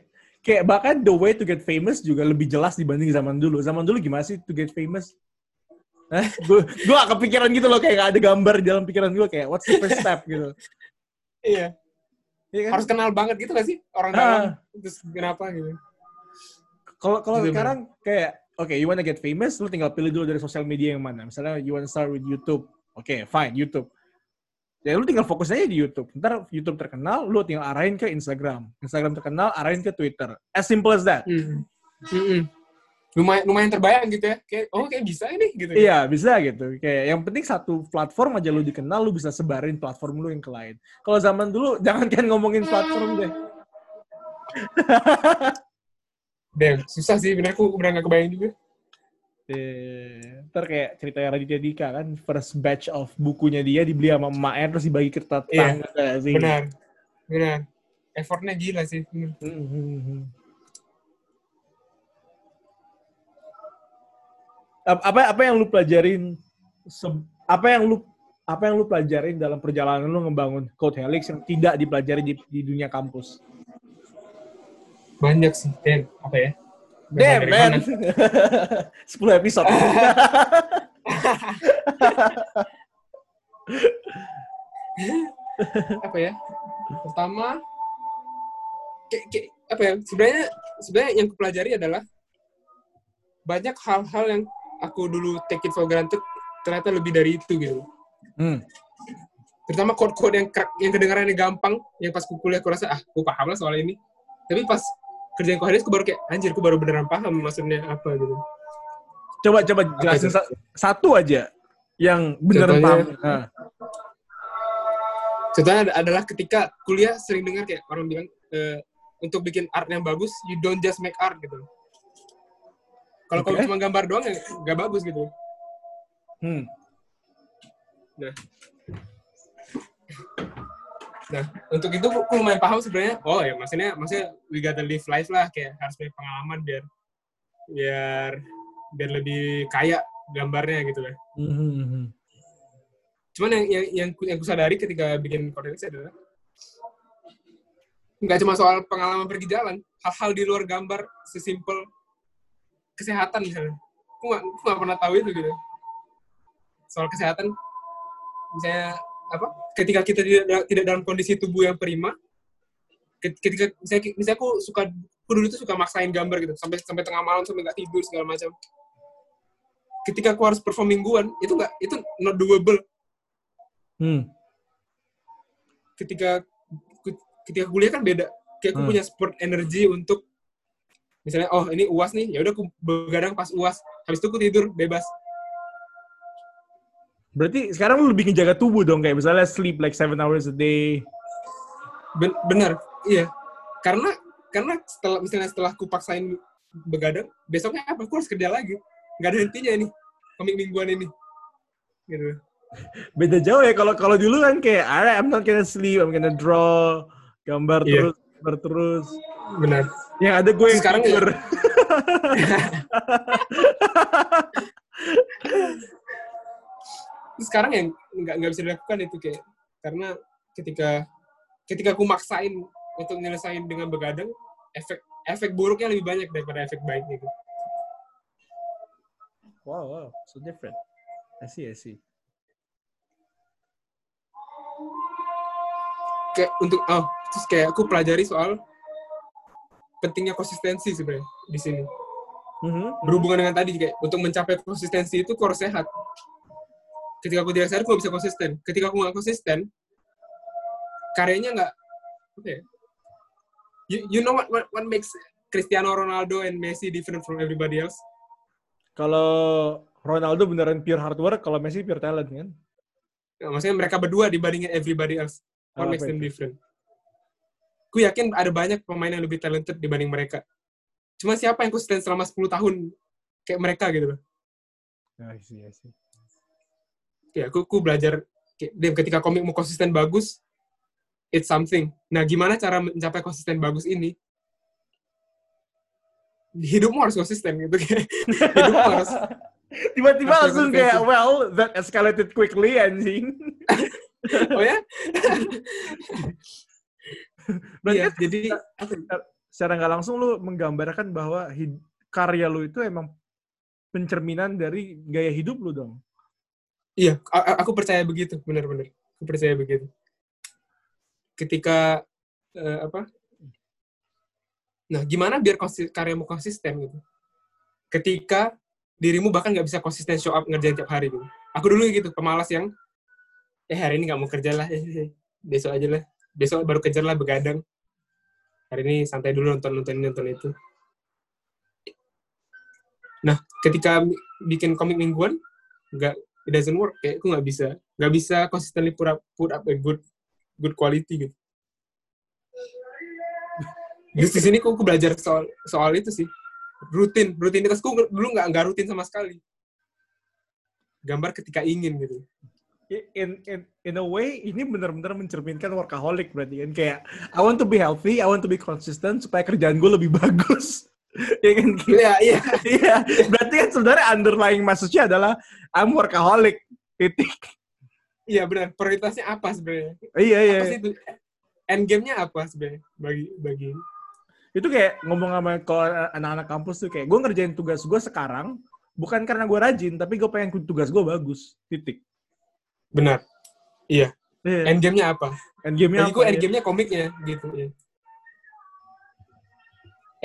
Speaker 1: Kayak bahkan the way to get famous juga lebih jelas dibanding zaman dulu. Zaman dulu gimana sih to get famous? Gue gue gak kepikiran gitu loh kayak gak ada gambar di dalam pikiran gue kayak what's the first step gitu.
Speaker 2: Iya. iya kan? Harus kenal banget gitu gak sih orang ah. dalam terus kenapa gitu.
Speaker 1: Kalau kalau sekarang kayak okay, you wanna get famous, lu tinggal pilih dulu dari sosial media yang mana. Misalnya you wanna start with YouTube. Oke, okay, fine, YouTube. Ya lu tinggal fokus aja di YouTube. Ntar YouTube terkenal, lu tinggal arahin ke Instagram. Instagram terkenal, arahin ke Twitter. As simple as that. Mm.
Speaker 2: Mm Lumayan, lumayan terbayang gitu ya. Kayak, oh kayak bisa ini gitu.
Speaker 1: Iya, bisa gitu. Kayak yang penting satu platform aja lu dikenal, lu bisa sebarin platform lu yang ke lain. Kalau zaman dulu, jangan kan ngomongin platform deh.
Speaker 2: Deh, susah sih, bener aku bener gak kebayang juga.
Speaker 1: Eh, ntar kayak cerita Raditya Dika kan, first batch of bukunya dia dibeli sama emaknya terus dibagi ke tetangga
Speaker 2: iya, sih. Benar, benar. Effortnya gila sih. Hmm. Hmm.
Speaker 1: Apa apa yang lu pelajarin apa yang lu apa yang lu pelajarin dalam perjalanan lu ngebangun Code Helix yang tidak dipelajari di, di dunia kampus?
Speaker 2: Banyak sih, Dan. Apa ya?
Speaker 1: Damn, man. 10 episode.
Speaker 2: apa ya? Pertama, kayak, kayak, apa ya? Sebenarnya sebenarnya yang kupelajari adalah banyak hal-hal yang aku dulu take it for granted ternyata lebih dari itu gitu. Hmm. Terutama code-code yang yang kedengarannya gampang, yang pas kuliah aku rasa ah, aku paham lah soal ini. Tapi pas kerjaan kohadis aku baru kayak anjir aku baru beneran paham maksudnya apa gitu.
Speaker 1: Coba coba jelasin sa satu aja yang beneran contohnya, paham. Nah.
Speaker 2: contohnya adalah ketika kuliah sering dengar kayak orang bilang e, untuk bikin art yang bagus you don't just make art gitu. Kalau okay. cuma gambar doang ya nggak bagus gitu. Hmm. nah Nah, untuk itu aku lumayan paham sebenarnya. Oh ya, maksudnya maksudnya we gotta live life lah kayak harus punya pengalaman biar biar biar lebih kaya gambarnya gitu lah. Mm-hmm. Cuman yang yang yang, yang aku sadari ketika bikin konten adalah nggak cuma soal pengalaman pergi jalan, hal-hal di luar gambar sesimpel kesehatan misalnya. Aku nggak pernah tahu itu gitu. Soal kesehatan, misalnya apa? Ketika kita tidak tidak dalam kondisi tubuh yang prima ketika misalnya, misalnya aku suka aku dulu tuh suka maksain gambar gitu sampai sampai tengah malam sampai nggak tidur segala macam. Ketika aku harus perform mingguan itu nggak itu not doable. Hmm. ketika ketika kuliah kan beda. Kayak aku hmm. punya sport energi untuk misalnya oh ini uas nih ya udah aku begadang pas uas. Habis itu aku tidur bebas
Speaker 1: Berarti sekarang lu lebih ngejaga tubuh dong kayak misalnya sleep like seven hours a day.
Speaker 2: Ben bener, iya. Karena karena setelah misalnya setelah aku paksain begadang, besoknya apa? Aku harus kerja lagi. Gak ada hentinya ini komik mingguan ini. Gitu.
Speaker 1: Beda jauh ya kalau kalau dulu kan kayak I'm not gonna sleep, I'm gonna draw gambar yeah. terus, gambar terus.
Speaker 2: Benar.
Speaker 1: Yang ada gue yang sekarang tidur. Ya.
Speaker 2: sekarang yang nggak nggak bisa dilakukan itu kayak karena ketika ketika aku maksain untuk nyelesain dengan begadang efek efek buruknya lebih banyak daripada efek baiknya itu.
Speaker 1: Wow, wow, so different. I see, I see.
Speaker 2: Kayak untuk oh, terus kayak aku pelajari soal pentingnya konsistensi sebenarnya di sini. Mm -hmm. Berhubungan dengan tadi kayak untuk mencapai konsistensi itu harus sehat ketika aku tidak sadar aku bisa konsisten. Ketika aku nggak konsisten karyanya nggak oke okay. you, you know what, what what makes Cristiano Ronaldo and Messi different from everybody else?
Speaker 1: Kalau Ronaldo beneran pure hard work kalau Messi pure talent kan?
Speaker 2: Nah, maksudnya mereka berdua dibandingin everybody else. What oh, makes them different? Aku yakin ada banyak pemain yang lebih talented dibanding mereka. Cuma siapa yang konsisten selama 10 tahun kayak mereka gitu loh.
Speaker 1: I see, I see
Speaker 2: ya aku, aku belajar ketika komik mau konsisten bagus it's something. Nah gimana cara mencapai konsisten bagus ini? Hidupmu harus konsisten gitu. Hidupmu harus
Speaker 1: tiba-tiba langsung kayak well that escalated quickly anjing.
Speaker 2: Oh ya?
Speaker 1: Berarti ya, jadi secara nggak langsung lu menggambarkan bahwa karya lu itu emang pencerminan dari gaya hidup lu dong.
Speaker 2: Iya, aku percaya begitu, benar-benar. Aku percaya begitu. Ketika uh, apa? Nah, gimana biar karyamu konsisten gitu? Ketika dirimu bahkan nggak bisa konsisten show up ngerjain tiap hari gitu. Aku dulu gitu, pemalas yang eh hari ini nggak mau kerja lah, eh, besok aja lah, besok baru kejar lah begadang. Hari ini santai dulu nonton nonton ini nonton itu. Nah, ketika bikin komik mingguan, nggak it doesn't work. Kayak aku nggak bisa nggak bisa consistently put up put up a good good quality gitu. Di sini aku, aku belajar soal soal itu sih. Rutin rutinitasku dulu nggak nggak rutin sama sekali. Gambar ketika ingin gitu.
Speaker 1: In in in a way ini benar-benar mencerminkan workaholic berarti kan. Kayak I want to be healthy I want to be consistent supaya kerjaan gue lebih bagus ya kan?
Speaker 2: Iya iya.
Speaker 1: Iya. Berarti kan sebenarnya underlying message adalah I'm workaholic. Titik.
Speaker 2: Iya benar. Prioritasnya apa sebenarnya?
Speaker 1: Iya iya.
Speaker 2: Apa sih itu? End game-nya apa sebenarnya bagi bagi?
Speaker 1: Itu kayak ngomong sama kalau anak-anak kampus tuh kayak gue ngerjain tugas gue sekarang bukan karena gue rajin tapi gue pengen tugas gue bagus. Titik.
Speaker 2: Benar. Iya. Yeah. end game-nya apa?
Speaker 1: End game-nya
Speaker 2: apa? gue end game-nya komiknya gitu ya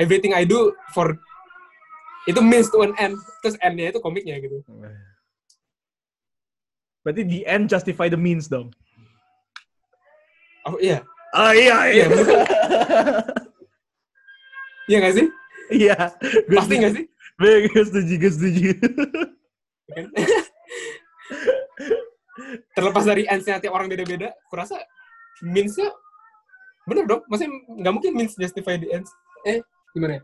Speaker 2: everything I do for itu means to an end. Terus endnya itu komiknya gitu.
Speaker 1: Berarti the end justify the means dong?
Speaker 2: Oh iya.
Speaker 1: Oh iya iya.
Speaker 2: Iya nggak sih?
Speaker 1: Iya.
Speaker 2: Pasti nggak sih?
Speaker 1: Gue setuju gue setuju.
Speaker 2: Terlepas dari ends-nya tiap orang beda-beda kurasa means-nya bener dong. Maksudnya nggak mungkin means justify the ends. Eh gimana ya?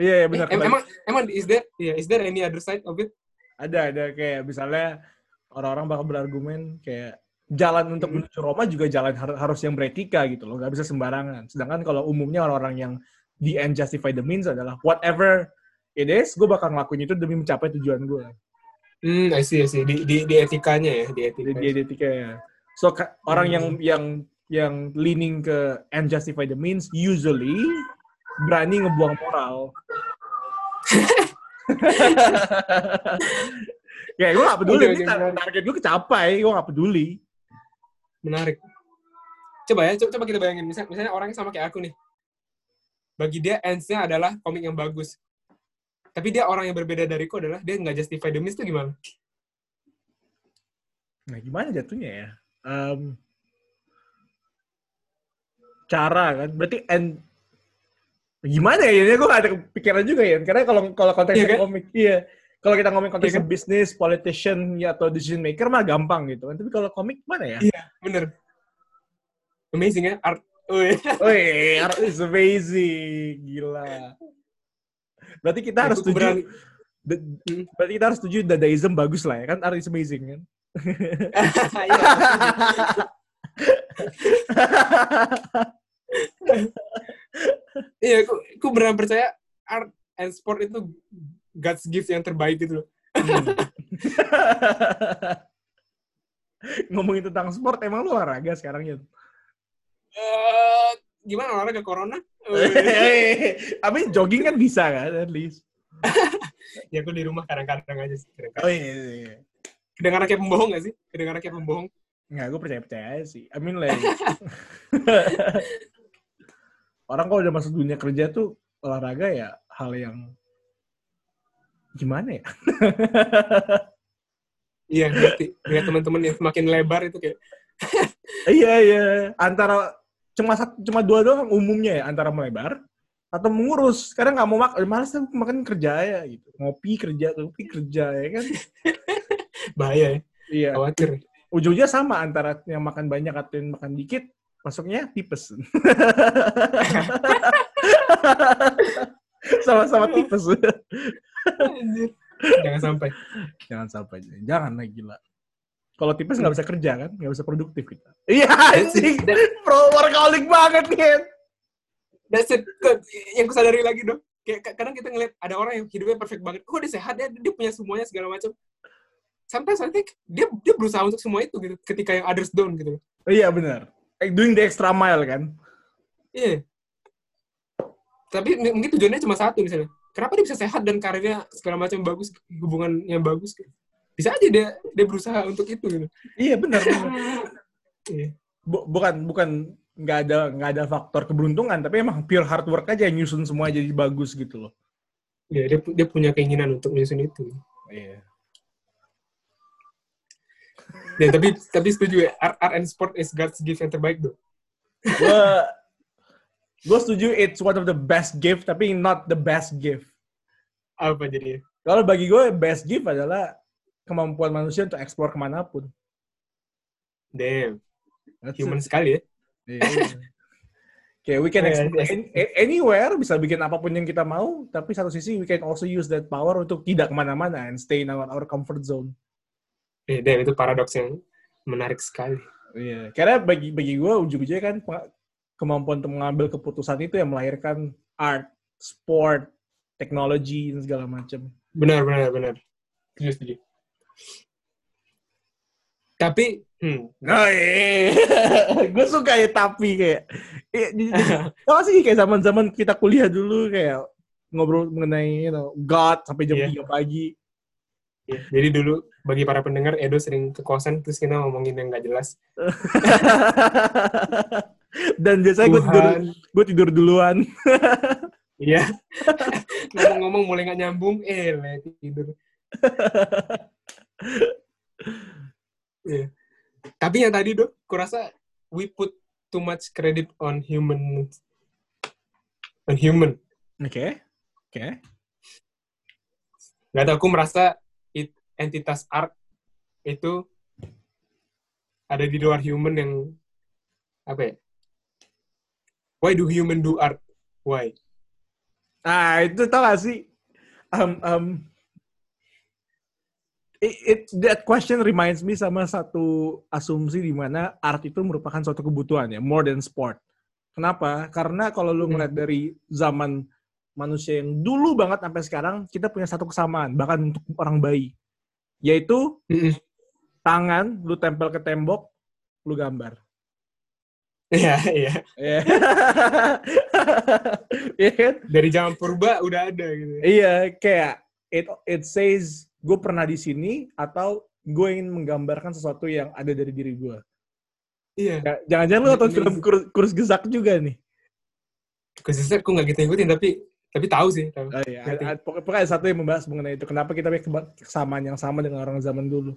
Speaker 1: Iya, iya benar.
Speaker 2: Eh, emang emang is there yeah, is there any other side of it?
Speaker 1: Ada, ada kayak misalnya orang-orang bakal berargumen kayak jalan untuk hmm. menuju Roma juga jalan har harus yang beretika gitu loh, nggak bisa sembarangan. Sedangkan kalau umumnya orang-orang yang the end justify the means adalah whatever it is, gue bakal ngelakuin itu demi mencapai tujuan gue.
Speaker 2: Hmm, I see, I see. Di, di, di etikanya ya, di etika.
Speaker 1: Di, di etika ya. So orang hmm. yang yang yang leaning ke end justify the means usually berani ngebuang moral. ya gue gak peduli, okay, okay, target gue kecapai, gue gak peduli.
Speaker 2: Menarik. Coba ya, coba, kita bayangin, misalnya, misalnya orangnya sama kayak aku nih. Bagi dia, ends-nya adalah komik yang bagus. Tapi dia orang yang berbeda dariku adalah, dia nggak justify the itu gimana?
Speaker 1: Nah, gimana jatuhnya ya? Um, cara kan, berarti end gimana ya? Ini gue gak ada pikiran juga ya. Karena kalau kalau konteksnya iya kan? komik iya. Kalau kita ngomong konteks iya kan? bisnis politician ya atau decision maker mah gampang gitu. Kan tapi kalau komik mana ya?
Speaker 2: Iya bener. Amazing ya? Art.
Speaker 1: Wih, art is amazing. Gila. Berarti kita ya, harus setuju hmm. berarti kita harus setuju dadaism bagus lah ya. Kan art is amazing kan
Speaker 2: iya aku, aku benar percaya art and sport itu God's gift yang terbaik gitu loh hmm.
Speaker 1: ngomongin tentang sport emang lu olahraga sekarang ya
Speaker 2: uh, gimana olahraga corona
Speaker 1: tapi jogging kan bisa kan at least
Speaker 2: ya aku di rumah kadang-kadang aja sih
Speaker 1: kadang-kadang. oh iya, iya, iya.
Speaker 2: kedengaran kayak pembohong gak sih kedengaran kayak pembohong
Speaker 1: Nggak, gue percaya-percaya sih. I mean like, orang kalau udah masuk dunia kerja tuh olahraga ya hal yang gimana ya?
Speaker 2: Iya, ngerti. Lihat teman-teman yang semakin lebar itu kayak
Speaker 1: iya, iya. Antara cuma satu, cuma dua doang umumnya ya, antara melebar atau mengurus. Kadang nggak mau makan, malas makan kerja ya gitu. Ngopi kerja, ngopi kerja ya kan.
Speaker 2: Bahaya ya.
Speaker 1: Iya.
Speaker 2: Khawatir.
Speaker 1: Ujungnya sama antara yang makan banyak atau yang makan dikit, masuknya tipes. Sama-sama tipes.
Speaker 2: Jangan sampai.
Speaker 1: Jangan sampai. Jangan lah gila. Kalau tipes nggak bisa kerja kan, nggak bisa produktif kita. Iya sih, pro workaholic banget kan.
Speaker 2: That's it. Yang kusadari lagi dong. Kayak kadang kita ngeliat ada orang yang hidupnya perfect banget. Kok dia sehat ya, dia punya semuanya segala macam. Sometimes I think dia dia berusaha untuk semua itu gitu. Ketika yang others down gitu.
Speaker 1: Iya benar. Doing the extra mile kan.
Speaker 2: Iya. Tapi mungkin tujuannya cuma satu misalnya. Kenapa dia bisa sehat dan karirnya segala macam bagus, hubungannya bagus? Bisa aja dia dia berusaha untuk itu gitu.
Speaker 1: Iya benar. benar. iya. bukan bukan nggak ada nggak ada faktor keberuntungan, tapi emang pure hard work aja yang nyusun semua jadi bagus gitu loh.
Speaker 2: Iya, dia dia punya keinginan untuk nyusun itu.
Speaker 1: Iya.
Speaker 2: Ya, tapi tapi setuju ya, art, art and sport is God's gift yang terbaik tuh.
Speaker 1: Gue gue setuju it's one of the best gift tapi not the best gift.
Speaker 2: Apa jadi?
Speaker 1: Kalau bagi gue best gift adalah kemampuan manusia untuk eksplor ke mana pun.
Speaker 2: Damn. That's Human it. sekali ya.
Speaker 1: Yeah. Kayak we can explore anywhere, bisa bikin apa pun yang kita mau, tapi satu sisi we can also use that power untuk tidak ke mana-mana and stay in our, our comfort zone.
Speaker 2: Eh, Dan itu paradoks yang menarik sekali.
Speaker 1: Iya, karena bagi bagi gue ujung-ujungnya kan kemampuan untuk mengambil keputusan itu yang melahirkan art, sport, teknologi dan segala macam.
Speaker 2: Benar, benar, benar. Setuju, setuju. Tapi, hmm.
Speaker 1: Oh, iya. gue suka ya tapi kayak, apa sih kayak zaman-zaman kita kuliah dulu kayak ngobrol mengenai you know, God sampai jam yeah. 3 pagi.
Speaker 2: Yeah. Jadi dulu bagi para pendengar Edo sering ke kosan terus kita ngomongin yang nggak jelas.
Speaker 1: Dan biasanya gue tidur, gue tidur duluan.
Speaker 2: Iya. Ngomong-ngomong mulai nggak nyambung, eh tidur. yeah. Tapi yang tadi dok, kurasa we put too much credit on human, on human.
Speaker 1: Oke, okay. oke. Okay.
Speaker 2: Gak tau, aku merasa entitas art itu ada di luar human yang apa ya? Why do human do art? Why?
Speaker 1: Ah, itu tau gak sih? Um, um, it, it, that question reminds me sama satu asumsi di mana art itu merupakan suatu kebutuhan ya, more than sport. Kenapa? Karena kalau lu ngeliat dari zaman manusia yang dulu banget sampai sekarang, kita punya satu kesamaan, bahkan untuk orang bayi. Yaitu, tangan, lu tempel ke tembok, lu gambar.
Speaker 2: Iya, iya.
Speaker 1: Iya. Iya kan?
Speaker 2: Dari zaman purba udah ada gitu.
Speaker 1: Iya, kayak it it says gue pernah di sini atau gue ingin menggambarkan sesuatu yang ada dari diri gue.
Speaker 2: Iya.
Speaker 1: Jangan-jangan lu nonton film kurs, kurs gesak juga nih.
Speaker 2: Kurs gesak gue nggak gitu ngikutin tapi tapi tahu sih. Tahu.
Speaker 1: Oh, iya. Ada, pokoknya satu yang membahas mengenai itu. Kenapa kita punya kesamaan yang sama dengan orang zaman dulu?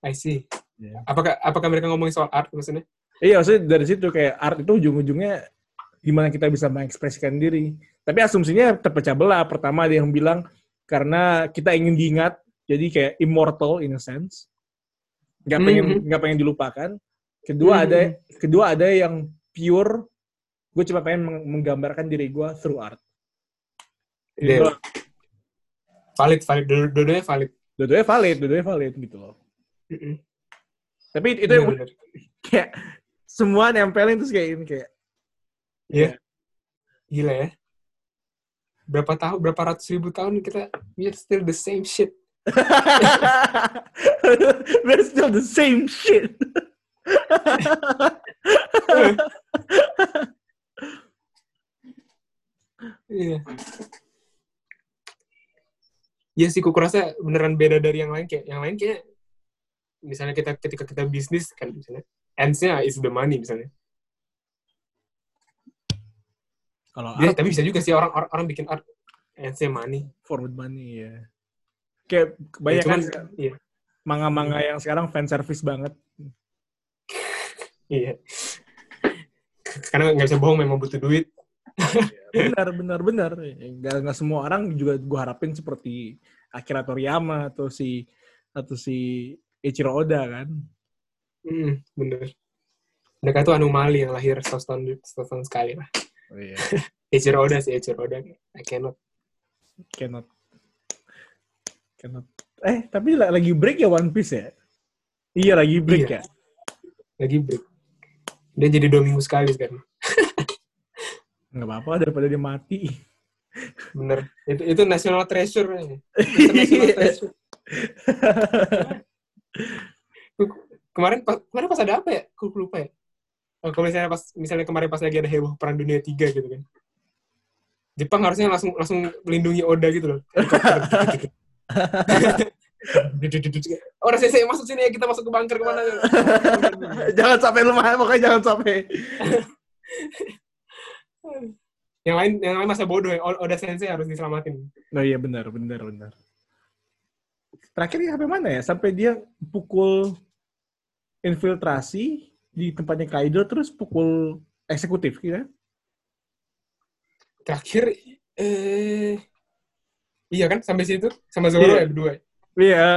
Speaker 2: I see. Yeah. Apakah apakah mereka ngomongin soal art maksudnya?
Speaker 1: Iya, maksudnya dari situ kayak art itu ujung-ujungnya gimana kita bisa mengekspresikan diri. Tapi asumsinya terpecah belah. Pertama ada yang bilang karena kita ingin diingat, jadi kayak immortal in a sense. Gak pengen mm -hmm. pengen dilupakan. Kedua mm -hmm. ada kedua ada yang pure. Gue cuma pengen menggambarkan diri gue through art.
Speaker 2: Yeah. Valid, valid. Dua-duanya valid.
Speaker 1: Dua-duanya valid, dua-duanya valid gitu loh. Mm -hmm. Tapi itu bener, kayak semua nempelin terus kayak ini kayak
Speaker 2: Iya. Yeah. Gila ya. Berapa tahun, berapa ratus ribu tahun kita, we're still the same shit.
Speaker 1: we're still the same shit.
Speaker 2: Iya. Iya sih, aku rasa beneran beda dari yang lain kayak yang lain kayak misalnya kita ketika kita bisnis kan misalnya ends-nya is the money misalnya. Kalau ya, tapi bisa juga sih orang orang, orang bikin art ends-nya money.
Speaker 1: Forward money ya. Kayak kebanyakan ya, cuman, iya. manga-manga yang sekarang fan service banget.
Speaker 2: iya. Karena nggak bisa bohong memang butuh duit.
Speaker 1: Benar, benar, benar. Gak, gak semua orang juga gue harapin seperti Akira Toriyama atau si atau si Ichiro Oda kan.
Speaker 2: Hmm, bener. Mereka itu anomali yang lahir setahun, setahun sekali lah. Oh, iya. Ichiro Oda sih, Ichiro Oda. I cannot.
Speaker 1: Cannot. Cannot. Eh, tapi lagi break ya One Piece ya? Iya, lagi break iya. ya?
Speaker 2: Lagi break. Dia jadi dua minggu sekali sekarang.
Speaker 1: Nggak apa-apa daripada dia mati.
Speaker 2: Bener. Itu itu national treasure. National treasure. kemarin pas, kemarin pas ada apa ya? Aku lupa ya. Oh, kalau misalnya pas misalnya kemarin pas lagi ada heboh perang dunia tiga gitu kan. Jepang harusnya langsung langsung melindungi Oda gitu loh. Orang saya, saya masuk sini ya kita masuk ke bunker ke mana?
Speaker 1: jangan sampai lemah, pokoknya jangan sampai.
Speaker 2: Yang lain yang lain masa bodoh ya. Oda Sensei harus diselamatin.
Speaker 1: Oh iya benar, benar, benar. Terakhir ya sampai mana ya? Sampai dia pukul infiltrasi di tempatnya Kaido terus pukul eksekutif kira?
Speaker 2: Terakhir eh iya kan sampai situ sama Zoro yeah. ya berdua.
Speaker 1: Iya.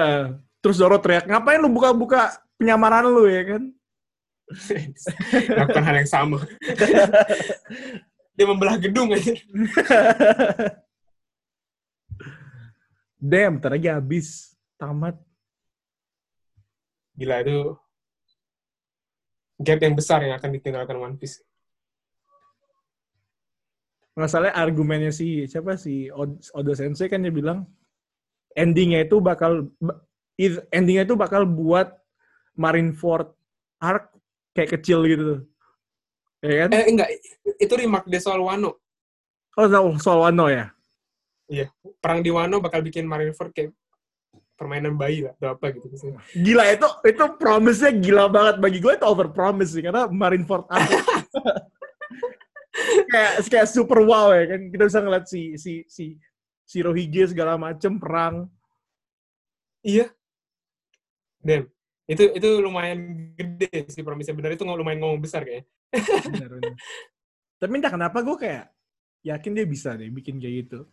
Speaker 1: Terus Zoro teriak, "Ngapain lu buka-buka penyamaran lu ya kan?"
Speaker 2: Lakukan hal yang sama. Dia membelah gedung aja.
Speaker 1: Damn, ntar lagi habis. Tamat.
Speaker 2: Gila itu gap yang besar yang akan ditinggalkan One Piece.
Speaker 1: Masalahnya argumennya si siapa si Oda Sensei kan dia bilang endingnya itu bakal endingnya itu bakal buat Marineford arc kayak kecil gitu.
Speaker 2: Ya kan? Eh enggak, itu remark di soal Wano.
Speaker 1: Oh, soal Wano ya?
Speaker 2: Iya, perang di Wano bakal bikin Marineford kayak permainan bayi lah atau apa gitu
Speaker 1: Gila itu itu promise-nya gila banget bagi gue itu over promise sih karena Marineford kayak kayak super wow ya kan kita bisa ngeliat si si si si Rohige segala macem perang.
Speaker 2: Iya. Dan itu itu lumayan gede sih promise benar itu lumayan ngomong besar kayaknya. benar,
Speaker 1: benar. Tapi entah kenapa gue kayak yakin dia bisa deh bikin kayak gitu.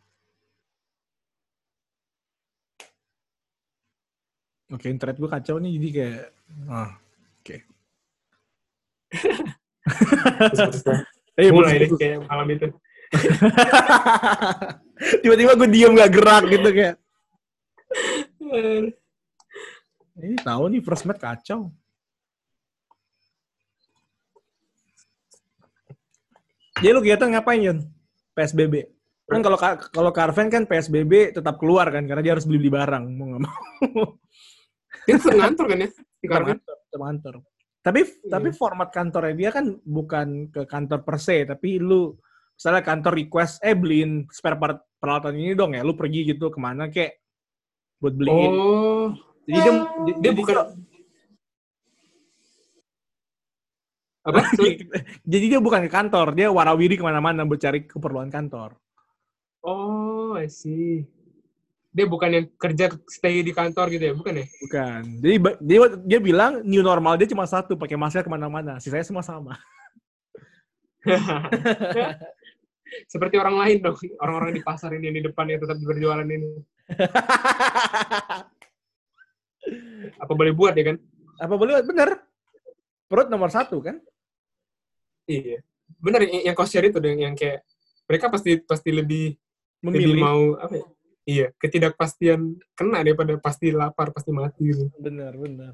Speaker 1: Oke, internet gue kacau nih, jadi kayak, ah, oke.
Speaker 2: Eh, mulai deh kayak malam itu.
Speaker 1: Tiba-tiba gue diem gak gerak gitu kayak. Ini tahu nih first match kacau. Jadi lu kegiatan ngapain Yun? PSBB. Kan kalau kalau Carven kan PSBB tetap keluar kan karena dia harus beli beli barang mau nggak mau.
Speaker 2: Dia ngantor kan ya? Di
Speaker 1: kantor. kantor. Tapi iya. tapi format kantornya dia kan bukan ke kantor per se, tapi lu misalnya kantor request, eh beliin spare part peralatan ini dong ya, lu pergi gitu ke mana kek buat beliin.
Speaker 2: Oh.
Speaker 1: Jadi dia, dia, dia bukan apa? Jadi dia bukan ke kantor, dia warawiri ke mana-mana buat cari keperluan kantor.
Speaker 2: Oh, I see dia bukan yang kerja stay di kantor gitu ya, bukan ya?
Speaker 1: Bukan. Jadi dia, dia bilang new normal dia cuma satu, pakai masker ke mana-mana. Sisanya semua sama.
Speaker 2: Seperti orang lain dong, orang-orang di pasar ini di depan yang tetap berjualan ini. Apa boleh buat ya kan?
Speaker 1: Apa boleh buat? Bener. Perut nomor satu kan?
Speaker 2: Iya. Bener, yang kau share itu yang, yang kayak mereka pasti pasti lebih Memilih. lebih mau apa ya? Iya, ketidakpastian kena daripada pasti lapar, pasti mati gitu.
Speaker 1: Benar, benar.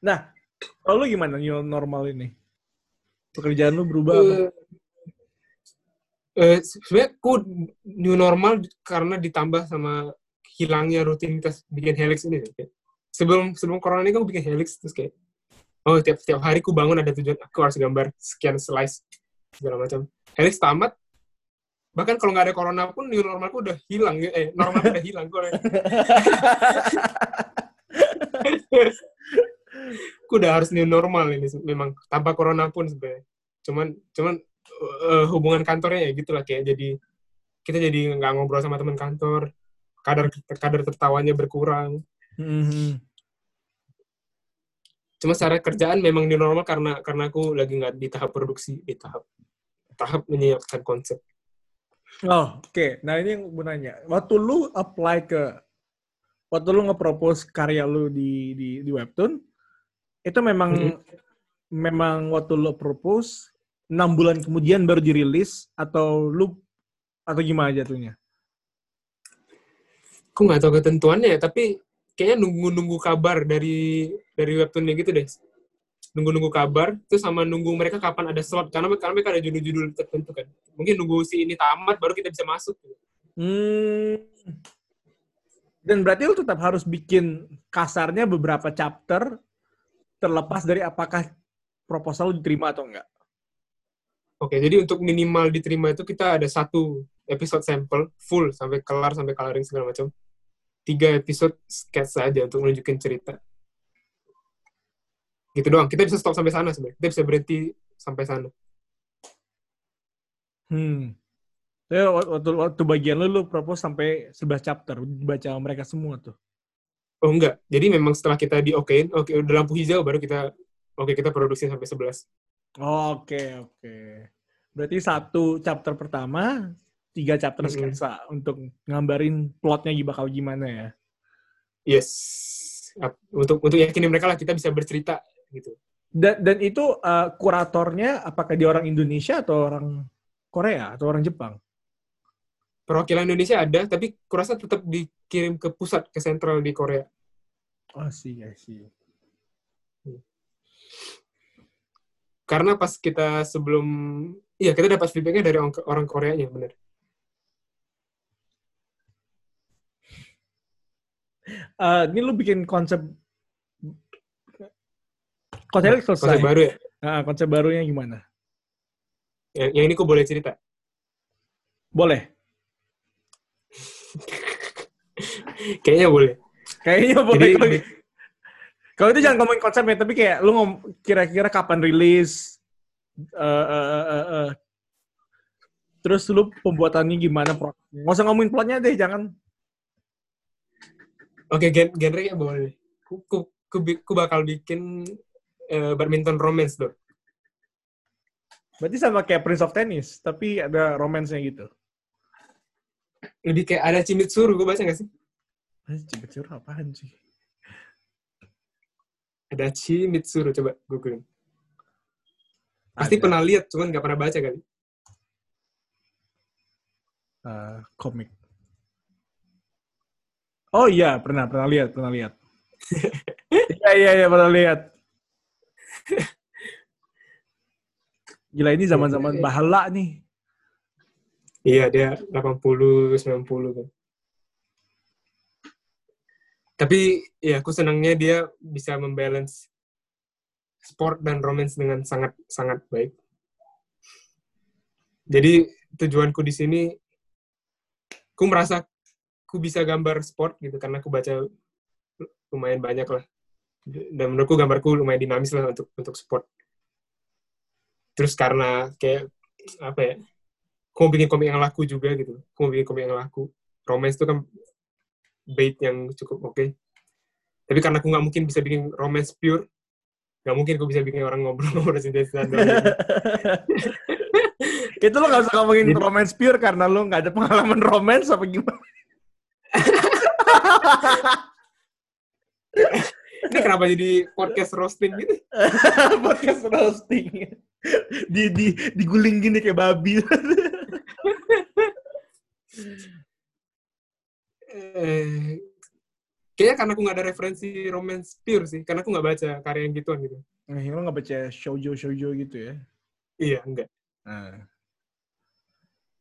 Speaker 1: Nah, kalau lu gimana new normal ini? Pekerjaan lu berubah uh, apa?
Speaker 2: Uh, sebenarnya aku new normal karena ditambah sama hilangnya rutinitas bikin helix ini. Kayak. Sebelum sebelum corona ini aku bikin helix terus kayak oh tiap tiap hari aku bangun ada tujuan aku harus gambar sekian slice segala macam. Helix tamat bahkan kalau nggak ada corona pun new normalku udah hilang eh normal udah hilang kok aku udah harus new normal ini memang tanpa corona pun sebenarnya cuman cuman uh, hubungan kantornya ya gitulah kayak jadi kita jadi nggak ngobrol sama teman kantor kadar kadar tertawanya berkurang
Speaker 1: mm-hmm.
Speaker 2: Cuma secara kerjaan memang di normal karena karena aku lagi nggak di tahap produksi, di tahap tahap menyiapkan konsep.
Speaker 1: Oh, oke. Okay. Nah, ini yang gue nanya. Waktu lu apply ke waktu lu nge-propose karya lu di di di webtoon, itu memang hmm. memang waktu lu propose enam bulan kemudian baru dirilis atau lu atau gimana jatuhnya?
Speaker 2: Aku nggak tahu ketentuannya, tapi kayaknya nunggu-nunggu kabar dari dari webtoonnya gitu deh. Nunggu-nunggu kabar, itu sama nunggu mereka kapan ada slot. Karena, karena mereka ada judul-judul tertentu kan. Mungkin nunggu si ini tamat, baru kita bisa masuk.
Speaker 1: Hmm. Dan berarti lu tetap harus bikin kasarnya beberapa chapter terlepas dari apakah proposal diterima atau enggak.
Speaker 2: Oke, jadi untuk minimal diterima itu kita ada satu episode sampel full sampai kelar sampai coloring segala macam tiga episode sketch saja untuk menunjukin cerita. Gitu doang. Kita bisa stop sampai sana sebenarnya. Kita bisa berhenti sampai sana.
Speaker 1: Hmm. Ya, waktu, waktu bagian lu, lu propose sampai 11 chapter. Baca mereka semua tuh.
Speaker 2: Oh enggak. Jadi memang setelah kita di okein, oke okay, udah lampu hijau baru kita oke okay, kita produksi sampai 11.
Speaker 1: Oh, oke, okay, oke. Okay. Berarti satu chapter pertama tiga chapter mm -hmm. sketsa untuk ngambarin plotnya bakal gimana ya.
Speaker 2: Yes. Untuk untuk yakinin mereka lah kita bisa bercerita gitu.
Speaker 1: Dan dan itu uh, kuratornya apakah dia orang Indonesia atau orang Korea atau orang Jepang?
Speaker 2: Perwakilan Indonesia ada, tapi kurasa tetap dikirim ke pusat ke sentral di Korea.
Speaker 1: Oh sih, I see.
Speaker 2: Hmm. Karena pas kita sebelum, iya kita dapat feedbacknya dari orang, orang Koreanya, bener.
Speaker 1: Uh, ini lu bikin konsep konsep selesai.
Speaker 2: Konsep baru ya?
Speaker 1: Nah, konsep barunya gimana?
Speaker 2: Yang, yang ini kok boleh cerita?
Speaker 1: Boleh.
Speaker 2: Kayaknya boleh.
Speaker 1: Kayaknya boleh. Jadi, kalau itu jangan ngomongin konsepnya, tapi kayak lu ngom kira-kira kapan rilis, uh, uh, uh, uh. terus lu pembuatannya gimana? Nggak usah ngomongin plotnya deh, jangan.
Speaker 2: Oke, okay, genre ya boleh. Ku, ku, ku, ku bakal bikin uh, badminton romance, dong.
Speaker 1: Berarti sama kayak Prince of Tennis, tapi ada romance-nya gitu.
Speaker 2: Lebih kayak ada Chimitsuru, gue baca gak sih?
Speaker 1: Chimitsuru apaan sih?
Speaker 2: Ada Chimitsuru, coba googling. Pasti ada. pernah lihat, cuman gak pernah baca kali.
Speaker 1: Uh, komik. Oh iya, pernah pernah lihat, pernah lihat. Iya iya iya pernah lihat. Gila ini zaman-zaman bahala nih.
Speaker 2: Iya, dia 80 90 kan. Tapi ya aku senangnya dia bisa membalance sport dan romance dengan sangat sangat baik. Jadi tujuanku di sini aku merasa aku bisa gambar sport gitu karena aku baca lumayan banyak lah. Dan menurutku gambarku lumayan dinamis lah untuk untuk sport. Terus karena kayak apa ya aku mau bikin komik yang laku juga gitu. Aku mau bikin komik yang laku. Romance itu kan bait yang cukup oke. Okay. tapi karena aku nggak mungkin bisa bikin romance pure nggak mungkin aku bisa bikin orang ngobrol-ngobrol sintesis
Speaker 1: itu lo gak usah ngomongin romance pure karena lo nggak ada pengalaman romance apa gimana
Speaker 2: Ini kenapa jadi podcast roasting gitu?
Speaker 1: podcast roasting. Di di diguling gini kayak babi.
Speaker 2: eh, kayaknya karena aku nggak ada referensi romance pure sih, karena aku nggak baca karya yang gituan gitu.
Speaker 1: Nah, lo nggak baca shoujo shoujo gitu ya?
Speaker 2: Iya, enggak. Nah.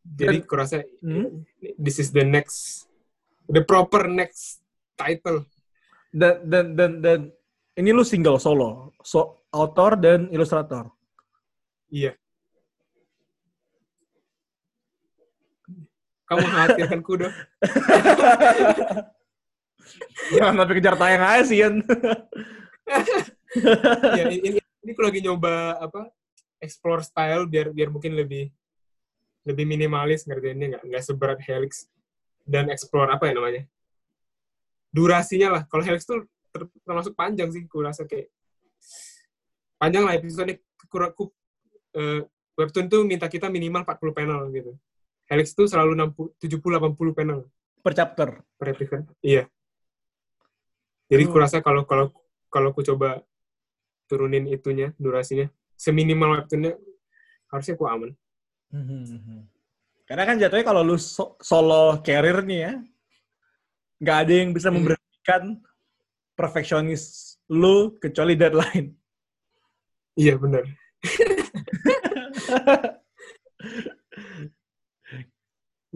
Speaker 2: Jadi kurasa hmm? this is the next the proper next title.
Speaker 1: Dan dan dan dan ini lu single solo, so author dan ilustrator.
Speaker 2: Iya. Kamu mengkhawatirkan kuda.
Speaker 1: Jangan sampai kejar tayang aja sih, Yan.
Speaker 2: ya, ini, ini aku lagi nyoba apa explore style biar biar mungkin lebih lebih minimalis ngerjainnya nggak nggak seberat helix dan explore apa ya namanya durasinya lah kalau Helix tuh termasuk panjang sih gue rasa kayak panjang lah episode kurang uh, webtoon tuh minta kita minimal 40 panel gitu. Helix tuh selalu 60 70 80 panel
Speaker 1: per chapter.
Speaker 2: Per episode. Iya. Jadi oh. kurasa kalau kalau kalau aku coba turunin itunya durasinya seminimal webtoonnya harusnya aku aman.
Speaker 1: Karena kan jatuhnya kalau lu so solo carrier nih ya, nggak ada yang bisa hmm. memberhentikan perfeksionis lu kecuali deadline.
Speaker 2: Iya benar.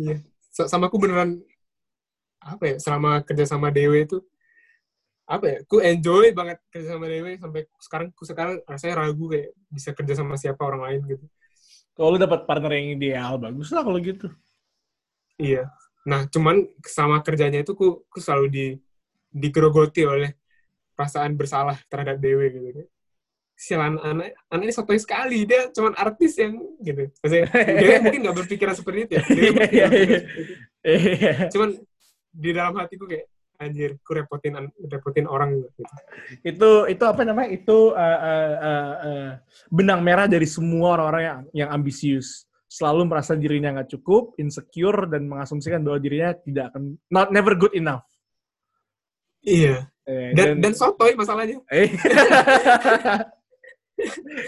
Speaker 2: Iya. Sama aku beneran apa ya selama kerja sama Dewe itu apa ya? Ku enjoy banget kerja sama Dewe sampai sekarang ku sekarang rasanya ragu kayak bisa kerja sama siapa orang lain gitu.
Speaker 1: Kalau lu dapat partner yang ideal, bagus lah kalau gitu.
Speaker 2: Iya. Nah, cuman sama kerjanya itu ku, ku selalu di digerogoti oleh perasaan bersalah terhadap Dewe gitu sialan anak anak ini sotoy sekali dia cuma artis yang gitu maksudnya dia mungkin nggak berpikiran seperti itu ya dia iya, iya, iya. cuman di dalam hatiku kayak anjir ku repotin repotin orang gitu.
Speaker 1: Itu itu apa namanya? Itu uh, uh, uh, uh, benang merah dari semua orang-orang yang yang ambisius. Selalu merasa dirinya nggak cukup insecure dan mengasumsikan bahwa dirinya tidak akan not never good enough.
Speaker 2: Iya. Dan, dan, dan sotoy masalahnya.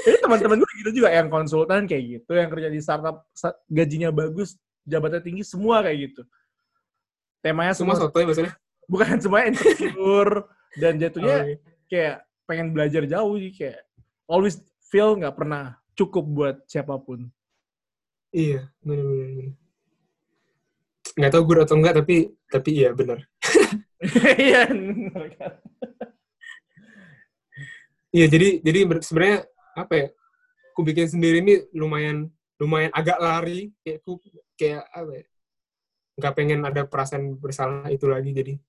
Speaker 1: Ini teman-teman gue gitu juga yang konsultan kayak gitu, yang kerja di startup gajinya bagus, jabatannya tinggi, semua kayak gitu. Temanya semua,
Speaker 2: semua sotoy maksudnya?
Speaker 1: Bukan semuanya insecure dan jatuhnya oh, iya. kayak pengen belajar jauh sih kayak always feel nggak pernah cukup buat siapa pun.
Speaker 2: Iya, benar-benar. Nggak tahu gue atau enggak, tapi tapi iya benar. Iya, Iya, jadi jadi sebenarnya apa ya? Aku bikin sendiri ini lumayan lumayan agak lari kayak aku kayak apa ya? Gak pengen ada perasaan bersalah itu lagi jadi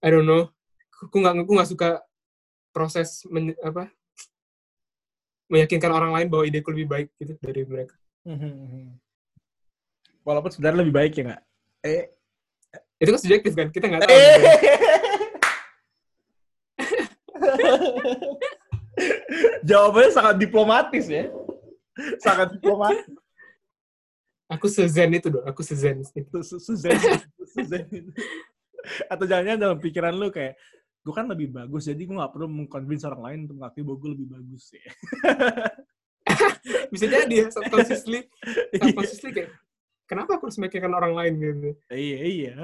Speaker 2: I don't know. Aku nggak aku nggak suka proses men, apa meyakinkan orang lain bahwa ideku lebih baik gitu dari mereka.
Speaker 1: Walaupun sebenarnya lebih baik ya nggak? Eh,
Speaker 2: itu kan subjektif kan kita nggak tahu. Eh.
Speaker 1: Jawabannya sangat diplomatis ya. Sangat diplomatis.
Speaker 2: Aku sezen itu dong, aku sezen itu. Sezen,
Speaker 1: sezen. Atau jangan-jangan dalam pikiran lu kayak, gue kan lebih bagus, jadi gue gak perlu mengconvince orang lain untuk mengakui bahwa gue lebih bagus ya.
Speaker 2: Bisa jadi ya, subconsciously, subconsciously kayak, kenapa aku harus meyakinkan orang lain gitu.
Speaker 1: Iya, iya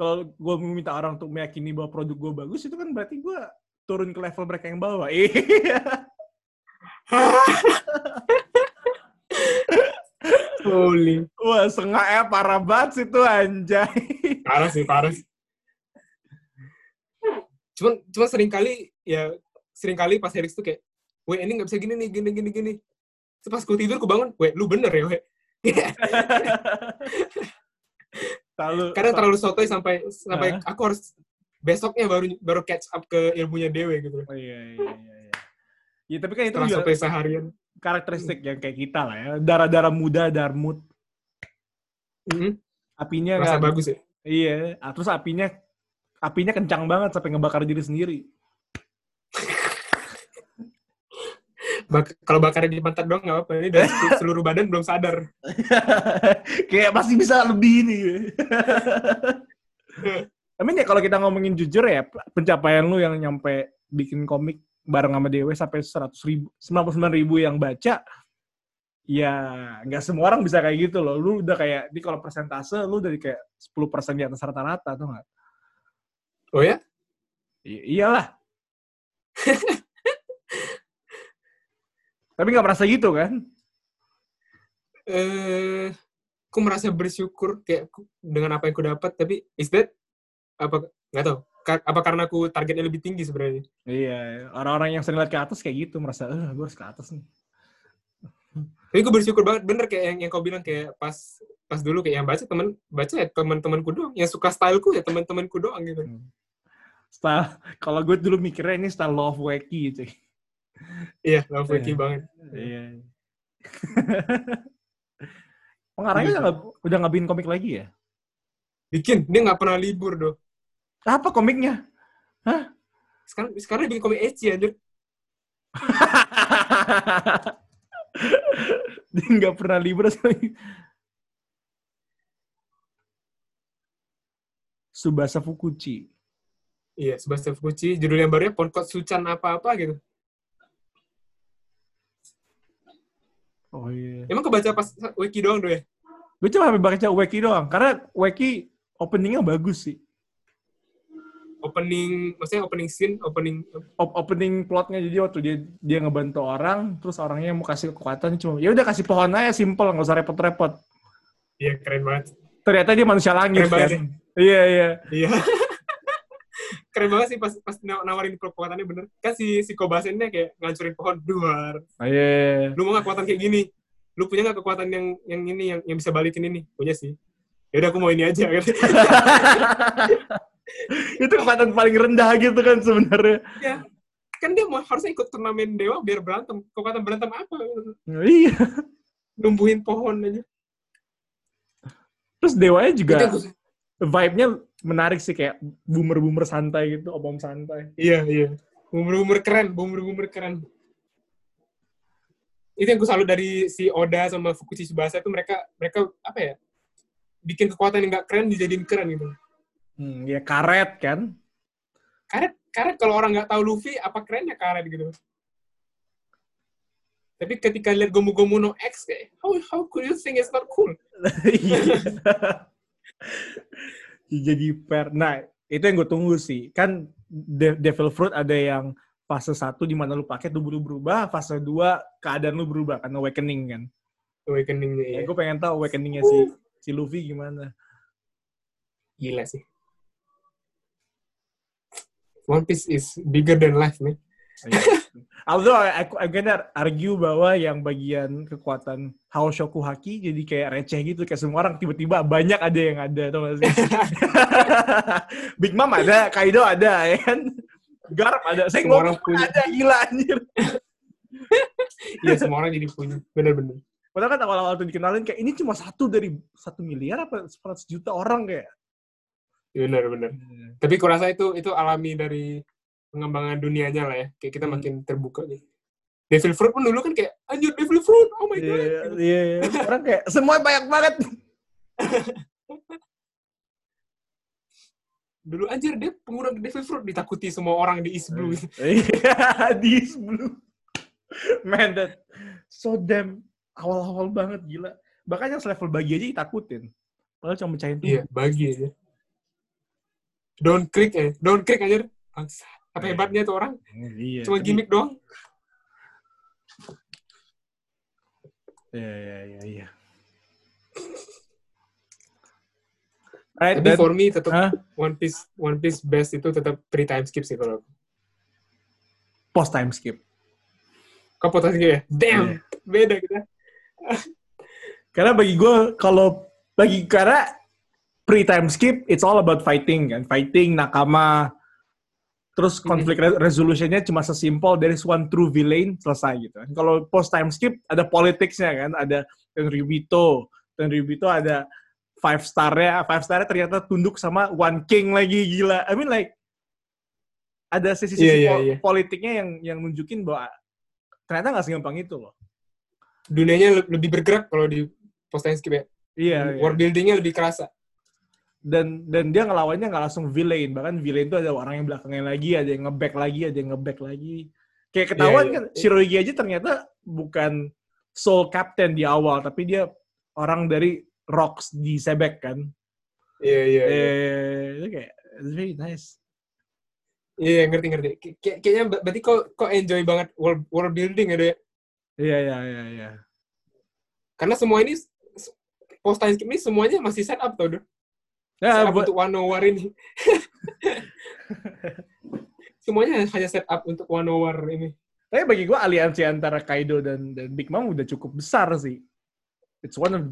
Speaker 1: kalau gue meminta orang untuk meyakini bahwa produk gue bagus itu kan berarti gue turun ke level mereka yang bawah. Iya.
Speaker 2: Holy.
Speaker 1: Wah, ya parah banget sih tuh anjay.
Speaker 2: Parah sih, parah sih. Cuman, cuma sering kali, ya, sering kali pas Helix tuh kayak, weh ini gak bisa gini nih, gini, gini, gini. Terus pas gue tidur, gue bangun, weh lu bener ya, weh. terlalu kadang terlalu sotoy sampai sampai uh. aku harus besoknya baru baru catch up ke ilmunya dewe gitu.
Speaker 1: Oh iya iya iya. iya. Ya, tapi kan itu
Speaker 2: Terus juga seharian.
Speaker 1: karakteristik yang kayak kita lah ya. Darah-darah muda, darmut.
Speaker 2: Mm -hmm.
Speaker 1: Apinya
Speaker 2: Rasa kan, bagus ya?
Speaker 1: Iya, ah, terus apinya apinya kencang banget sampai ngebakar diri sendiri.
Speaker 2: Bak kalau bakarnya di pantat doang nggak apa-apa. Ini dari seluruh badan belum sadar.
Speaker 1: Kayak masih bisa lebih nih. Tapi ya kalau kita ngomongin jujur ya, pencapaian lu yang nyampe bikin komik bareng sama Dewe sampai 100 ribu, 99 ribu yang baca, ya nggak semua orang bisa kayak gitu loh. Lu udah kayak, di kalau persentase, lu dari kayak 10% di atas rata-rata, tuh nggak?
Speaker 2: Oh ya?
Speaker 1: I iyalah. Tapi nggak merasa gitu kan?
Speaker 2: Eh, aku merasa bersyukur kayak dengan apa yang aku dapat. Tapi is that apa? Nggak tahu. Apa karena aku targetnya lebih tinggi sebenarnya?
Speaker 1: Iya, orang-orang yang sering lihat ke atas kayak gitu merasa, eh, gue harus ke atas nih.
Speaker 2: Tapi gue bersyukur banget, bener kayak yang, yang kau bilang kayak pas pas dulu kayak yang baca temen baca ya teman-temanku doang, yang suka styleku ya teman-temanku doang gitu. Hmm.
Speaker 1: Style, kalau gue dulu mikirnya ini style love wacky gitu.
Speaker 2: Iya, love freaky yeah. banget.
Speaker 1: Iya. Pengarangnya udah, udah nggak bikin komik lagi ya?
Speaker 2: Bikin, dia nggak pernah libur doh.
Speaker 1: Apa komiknya? Hah?
Speaker 2: sekarang sekarang bikin komik ecchi anjir.
Speaker 1: Dia nggak pernah libra sekali. Subasa Fukuchi.
Speaker 2: Iya, Subasa Fukuchi. Judul yang barunya Ponkot Sucan apa-apa gitu.
Speaker 1: Oh iya.
Speaker 2: Emang kebaca pas Wiki doang tuh ya?
Speaker 1: Gue cuma baca Wiki doang. Karena Wiki openingnya bagus sih.
Speaker 2: Opening, maksudnya opening scene, opening...
Speaker 1: Op opening plotnya jadi waktu dia dia ngebantu orang, terus orangnya mau kasih kekuatan cuma ya udah kasih pohon aja simple, nggak usah repot-repot.
Speaker 2: Iya keren banget.
Speaker 1: Ternyata dia manusia langit
Speaker 2: keren
Speaker 1: kan. Iya iya.
Speaker 2: Iya. keren banget sih pas pas nawarin kekuatannya bener. Kan si si Kobasennya kayak ngancurin pohon luar.
Speaker 1: Oh, iya, iya.
Speaker 2: Lu mau gak kekuatan kayak gini? Lu punya gak kekuatan yang yang ini yang yang bisa balikin ini? Punya sih. Ya udah aku mau ini aja kan.
Speaker 1: itu kekuatan paling rendah gitu kan sebenarnya.
Speaker 2: Ya. Kan dia mau harusnya ikut turnamen dewa biar berantem. Kekuatan berantem apa?
Speaker 1: Oh, iya.
Speaker 2: Numbuhin pohon aja.
Speaker 1: Terus dewanya juga vibe-nya menarik sih kayak boomer-boomer santai gitu, om-om santai.
Speaker 2: Iya, iya. Boomer-boomer keren, boomer-boomer keren. Itu yang gue salut dari si Oda sama Fukushi Subasa itu mereka mereka apa ya? Bikin kekuatan yang gak keren dijadiin keren gitu.
Speaker 1: Hmm, ya karet kan?
Speaker 2: Karet, karet kalau orang nggak tahu Luffy apa kerennya karet gitu. Tapi ketika lihat Gomu Gomu no X kayak how how could you think it's not cool?
Speaker 1: Jadi fair. Nah, itu yang gue tunggu sih. Kan De Devil Fruit ada yang fase satu di mana lu pakai tubuh lu berubah, fase dua keadaan lu berubah karena awakening kan.
Speaker 2: Awakeningnya ya.
Speaker 1: ya gue pengen tahu awakeningnya si si Luffy gimana.
Speaker 2: Gila sih. One Piece is bigger than life, man.
Speaker 1: Although I, I, I'm gonna argue bahwa yang bagian kekuatan Haoshoku Haki jadi kayak receh gitu. Kayak semua orang tiba-tiba banyak ada yang ada. Tau gak sih? Big Mom ada, Kaido ada, ya kan? Garp ada. Saya semua orang punya. ada, gila anjir.
Speaker 2: Iya, semua orang jadi punya. Bener-bener.
Speaker 1: Padahal kan awal-awal tuh dikenalin kayak ini cuma satu dari satu miliar apa 100 juta orang kayak.
Speaker 2: Bener, bener. Hmm. Tapi kurasa itu itu alami dari pengembangan dunianya lah ya. Kayak kita hmm. makin terbuka nih. Devil Fruit pun dulu kan kayak, anjir Devil Fruit, oh my
Speaker 1: god. Iya, iya, iya. Orang kayak, semua banyak banget.
Speaker 2: dulu anjir dia pengguna Devil Fruit ditakuti semua orang di East Blue.
Speaker 1: Iya, di East Blue. Man, that so damn awal-awal banget, gila. Bahkan yang level bagi aja ditakutin. Padahal cuma mecahin tuh.
Speaker 2: Iya, bagi aja. Don't click eh. Don't click aja. Apa iya. hebatnya tuh orang?
Speaker 1: Iya.
Speaker 2: Cuma gimmick doang.
Speaker 1: Iya, iya, iya, iya.
Speaker 2: Right, Tapi for me tetap huh? One Piece One Piece best itu tetap pre time skip sih kalau
Speaker 1: post time skip.
Speaker 2: Kau post time skip ya? Damn, yeah. beda kita.
Speaker 1: karena bagi gue kalau bagi karena pre time skip it's all about fighting kan, fighting nakama. Terus konflik mm -hmm. resolutionnya cuma sesimpel there is one true villain selesai gitu kan. Kalau post time skip ada politicsnya kan, ada Tenryubito, Tenryubito ada five star-nya, five star-nya ternyata tunduk sama one king lagi gila. I mean like ada sisi-sisi yeah, yeah, yeah. politiknya yang yang nunjukin bahwa ternyata nggak segampang itu loh.
Speaker 2: Dunianya lebih bergerak kalau di post time skip ya.
Speaker 1: Iya.
Speaker 2: Yeah, World buildingnya lebih kerasa.
Speaker 1: Dan dan dia ngelawannya nggak langsung villain, bahkan villain itu ada orang yang belakangnya lagi, ada yang ngeback lagi, ada yang ngeback lagi. Kayak ketahuan yeah, yeah. kan Shirogi aja ternyata bukan soul captain di awal, tapi dia orang dari rocks di Sebek kan.
Speaker 2: Iya, iya.
Speaker 1: iya. Itu kayak, it's very nice.
Speaker 2: Iya, yeah, ngerti, ngerti. Kay kayaknya berarti kok, kok enjoy banget world, world building ya, deh.
Speaker 1: Iya, iya, iya, iya.
Speaker 2: Karena semua ini, post time skip ini semuanya masih set up tau, deh. Ya, up untuk One War ini. semuanya hanya set up untuk One War ini.
Speaker 1: Tapi bagi gue aliansi antara Kaido dan, dan Big Mom udah cukup besar sih. It's one of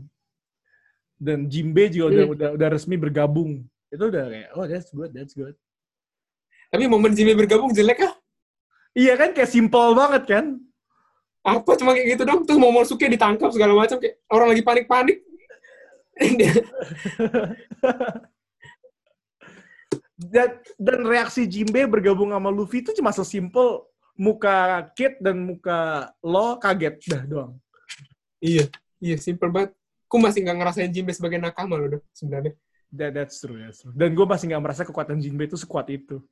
Speaker 1: dan Jimbe juga udah, hmm. udah udah resmi bergabung. Itu udah kayak oh that's good, that's good.
Speaker 2: Tapi momen Jimbe bergabung jelek ah?
Speaker 1: Iya kan kayak simple banget kan?
Speaker 2: Apa cuma kayak gitu dong? Tuh Momosuke ditangkap segala macam kayak orang lagi panik-panik.
Speaker 1: Dan, dan reaksi Jimbe bergabung sama Luffy itu cuma sesimpel muka Kid dan muka lo kaget dah doang.
Speaker 2: Iya, iya simple banget. Aku masih nggak ngerasain Jimbe sebagai nakama loh sebenarnya.
Speaker 1: That, that's true, that's true. Dan gue masih nggak merasa kekuatan Jinbe itu sekuat itu.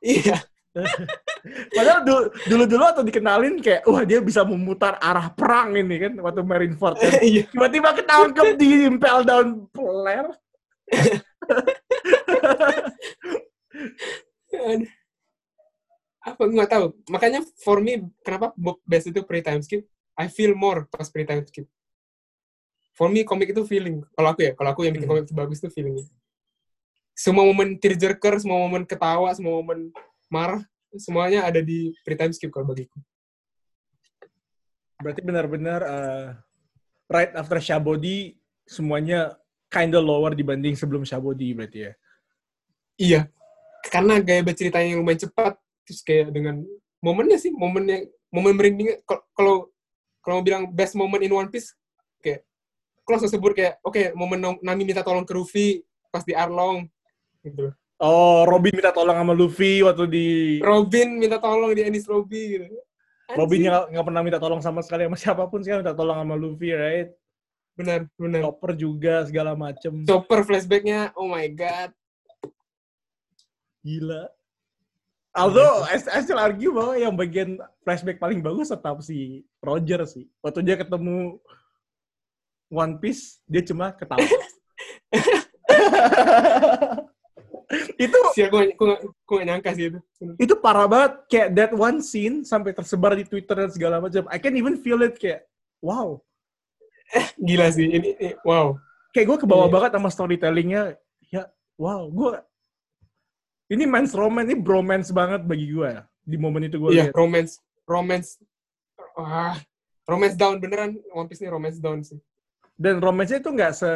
Speaker 2: Iya.
Speaker 1: Padahal dulu-dulu atau dikenalin kayak, wah dia bisa memutar arah perang ini kan, waktu Marineford. Kan. Iya. Tiba-tiba ketangkep di impel down player.
Speaker 2: apa nggak tahu makanya for me kenapa best itu pre time skip I feel more pas pre time skip for me komik itu feeling kalau aku ya kalau aku yang bikin hmm. komik itu bagus itu feelingnya semua momen tearjerker semua momen ketawa semua momen marah semuanya ada di pre time skip kalau bagiku.
Speaker 1: Berarti benar-benar uh, right after Shabody semuanya kinda lower dibanding sebelum Shabody berarti ya?
Speaker 2: Iya. Karena gaya berceritanya yang lumayan cepat terus kayak dengan momennya sih momennya momen merinding kalau kalau mau bilang best moment in One Piece kayak langsung sebut kayak oke okay, momen Nami minta tolong ke Luffy pas di Arlong gitu
Speaker 1: oh Robin minta tolong sama Luffy waktu di
Speaker 2: Robin minta tolong di Ennis Robby gitu.
Speaker 1: Robin nggak pernah minta tolong sama sekali sama siapa pun sih minta tolong sama Luffy right?
Speaker 2: Benar benar.
Speaker 1: Chopper juga segala macem.
Speaker 2: Chopper flashbacknya oh my god.
Speaker 1: Gila. Although I, I still argue bahwa yang bagian flashback paling bagus tetap si Roger sih. Waktu dia ketemu One Piece, dia cuma ketawa.
Speaker 2: itu sih aku gak nyangka sih itu.
Speaker 1: Itu parah banget kayak that one scene sampai tersebar di Twitter dan segala macam. I can even feel it kayak wow.
Speaker 2: Gila sih ini, ini wow.
Speaker 1: Kayak gue kebawa yeah. banget sama storytellingnya. Ya wow, gue ini men's romance, ini bromance banget bagi gue ya. Di momen itu gue
Speaker 2: yeah, romance. Romance. Wah, romance down. Beneran One Piece ini romance down sih.
Speaker 1: Dan romance-nya itu nggak se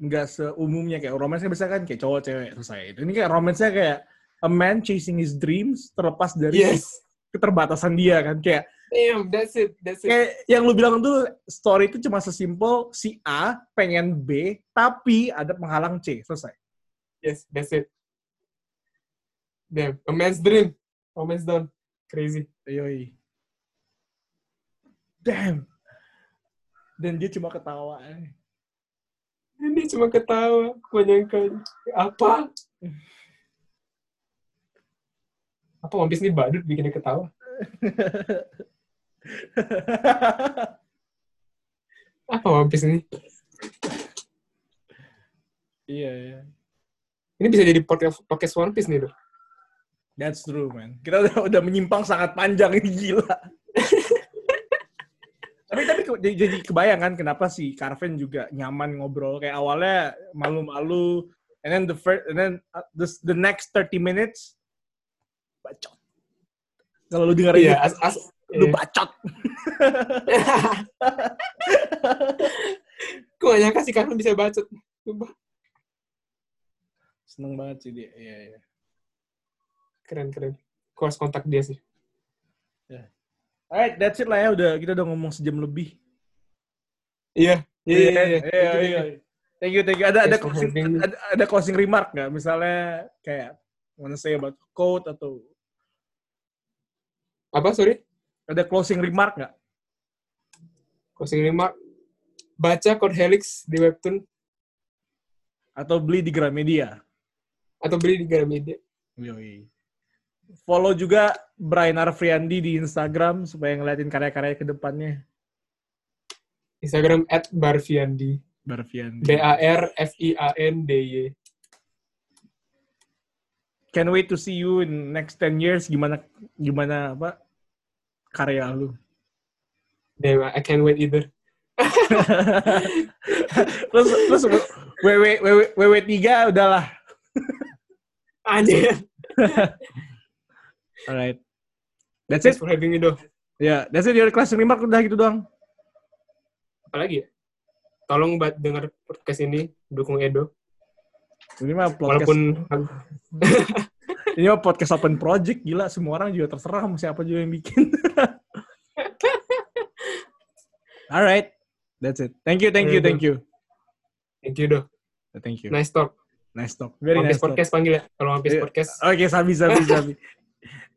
Speaker 1: nggak seumumnya kayak romance-nya biasa kan kayak cowok cewek selesai. Ini kayak romance-nya kayak a man chasing his dreams terlepas dari yes. keterbatasan dia kan kayak
Speaker 2: Damn, that's it, that's it.
Speaker 1: Kayak yang lu bilang tuh story itu cuma sesimpel si A pengen B tapi ada penghalang C, selesai.
Speaker 2: Yes, that's it. Damn, a man's dream. A man's done. Crazy.
Speaker 1: Yoi. Damn. Dan dia cuma ketawa. Eh.
Speaker 2: Dia cuma ketawa. Menyangka apa? Apa One Piece ini badut bikin dia ketawa? apa One Piece ini?
Speaker 1: Iya, iya.
Speaker 2: Ini bisa jadi podcast One Piece nih, tuh.
Speaker 1: That's true, man. Kita udah, udah menyimpang sangat panjang ini gila. Tapi tapi jadi, jadi kebayang kan kenapa si Carven juga nyaman ngobrol kayak awalnya malu-malu and then the first and then uh, the, the next 30 minutes bacot. Kalau lu dengar
Speaker 2: iya, as, as,
Speaker 1: lu iya. bacot.
Speaker 2: Gue gak nyangka si Carven bisa bacot.
Speaker 1: Seneng banget sih dia. Iya, iya
Speaker 2: keren keren aku harus kontak dia sih
Speaker 1: yeah. Alright that's it lah ya. Udah kita udah ngomong sejam lebih.
Speaker 2: Iya. Iya iya iya, iya,
Speaker 1: iya. thank you thank you ada ada closing ada, ada closing remark nggak? Misalnya kayak wanna say about quote atau
Speaker 2: apa sorry?
Speaker 1: Ada closing remark nggak?
Speaker 2: Closing remark. Baca code helix di webtoon.
Speaker 1: Atau beli di Gramedia?
Speaker 2: Atau beli di Gramedia.
Speaker 1: Yoi follow juga Brian Arfriandi di Instagram supaya ngeliatin karya-karya ke depannya.
Speaker 2: Instagram at Barfiandi.
Speaker 1: Barfiandi.
Speaker 2: B-A-R-F-I-A-N-D-Y.
Speaker 1: Can't wait to see you in next 10 years. Gimana gimana apa karya lu?
Speaker 2: Damn, I can't wait either.
Speaker 1: terus terus WW WW WW tiga udahlah.
Speaker 2: Anjir.
Speaker 1: Alright. That's
Speaker 2: Thanks
Speaker 1: it.
Speaker 2: for having me, Do.
Speaker 1: Ya, yeah, that's it. Your class remark udah gitu doang.
Speaker 2: Apalagi ya? Tolong buat dengar podcast ini, dukung Edo.
Speaker 1: Ini mah podcast.
Speaker 2: Walaupun
Speaker 1: ini mah podcast open project gila semua orang juga terserah sama siapa juga yang bikin. Alright. That's it. Thank you, thank you, thank you.
Speaker 2: Thank you, Do.
Speaker 1: Thank you.
Speaker 2: Nice talk.
Speaker 1: Nice talk. Very
Speaker 2: Mampis
Speaker 1: nice talk.
Speaker 2: podcast panggil ya. Kalau Mampis
Speaker 1: Iya.
Speaker 2: podcast.
Speaker 1: Oke, sabi, sabi, sabi.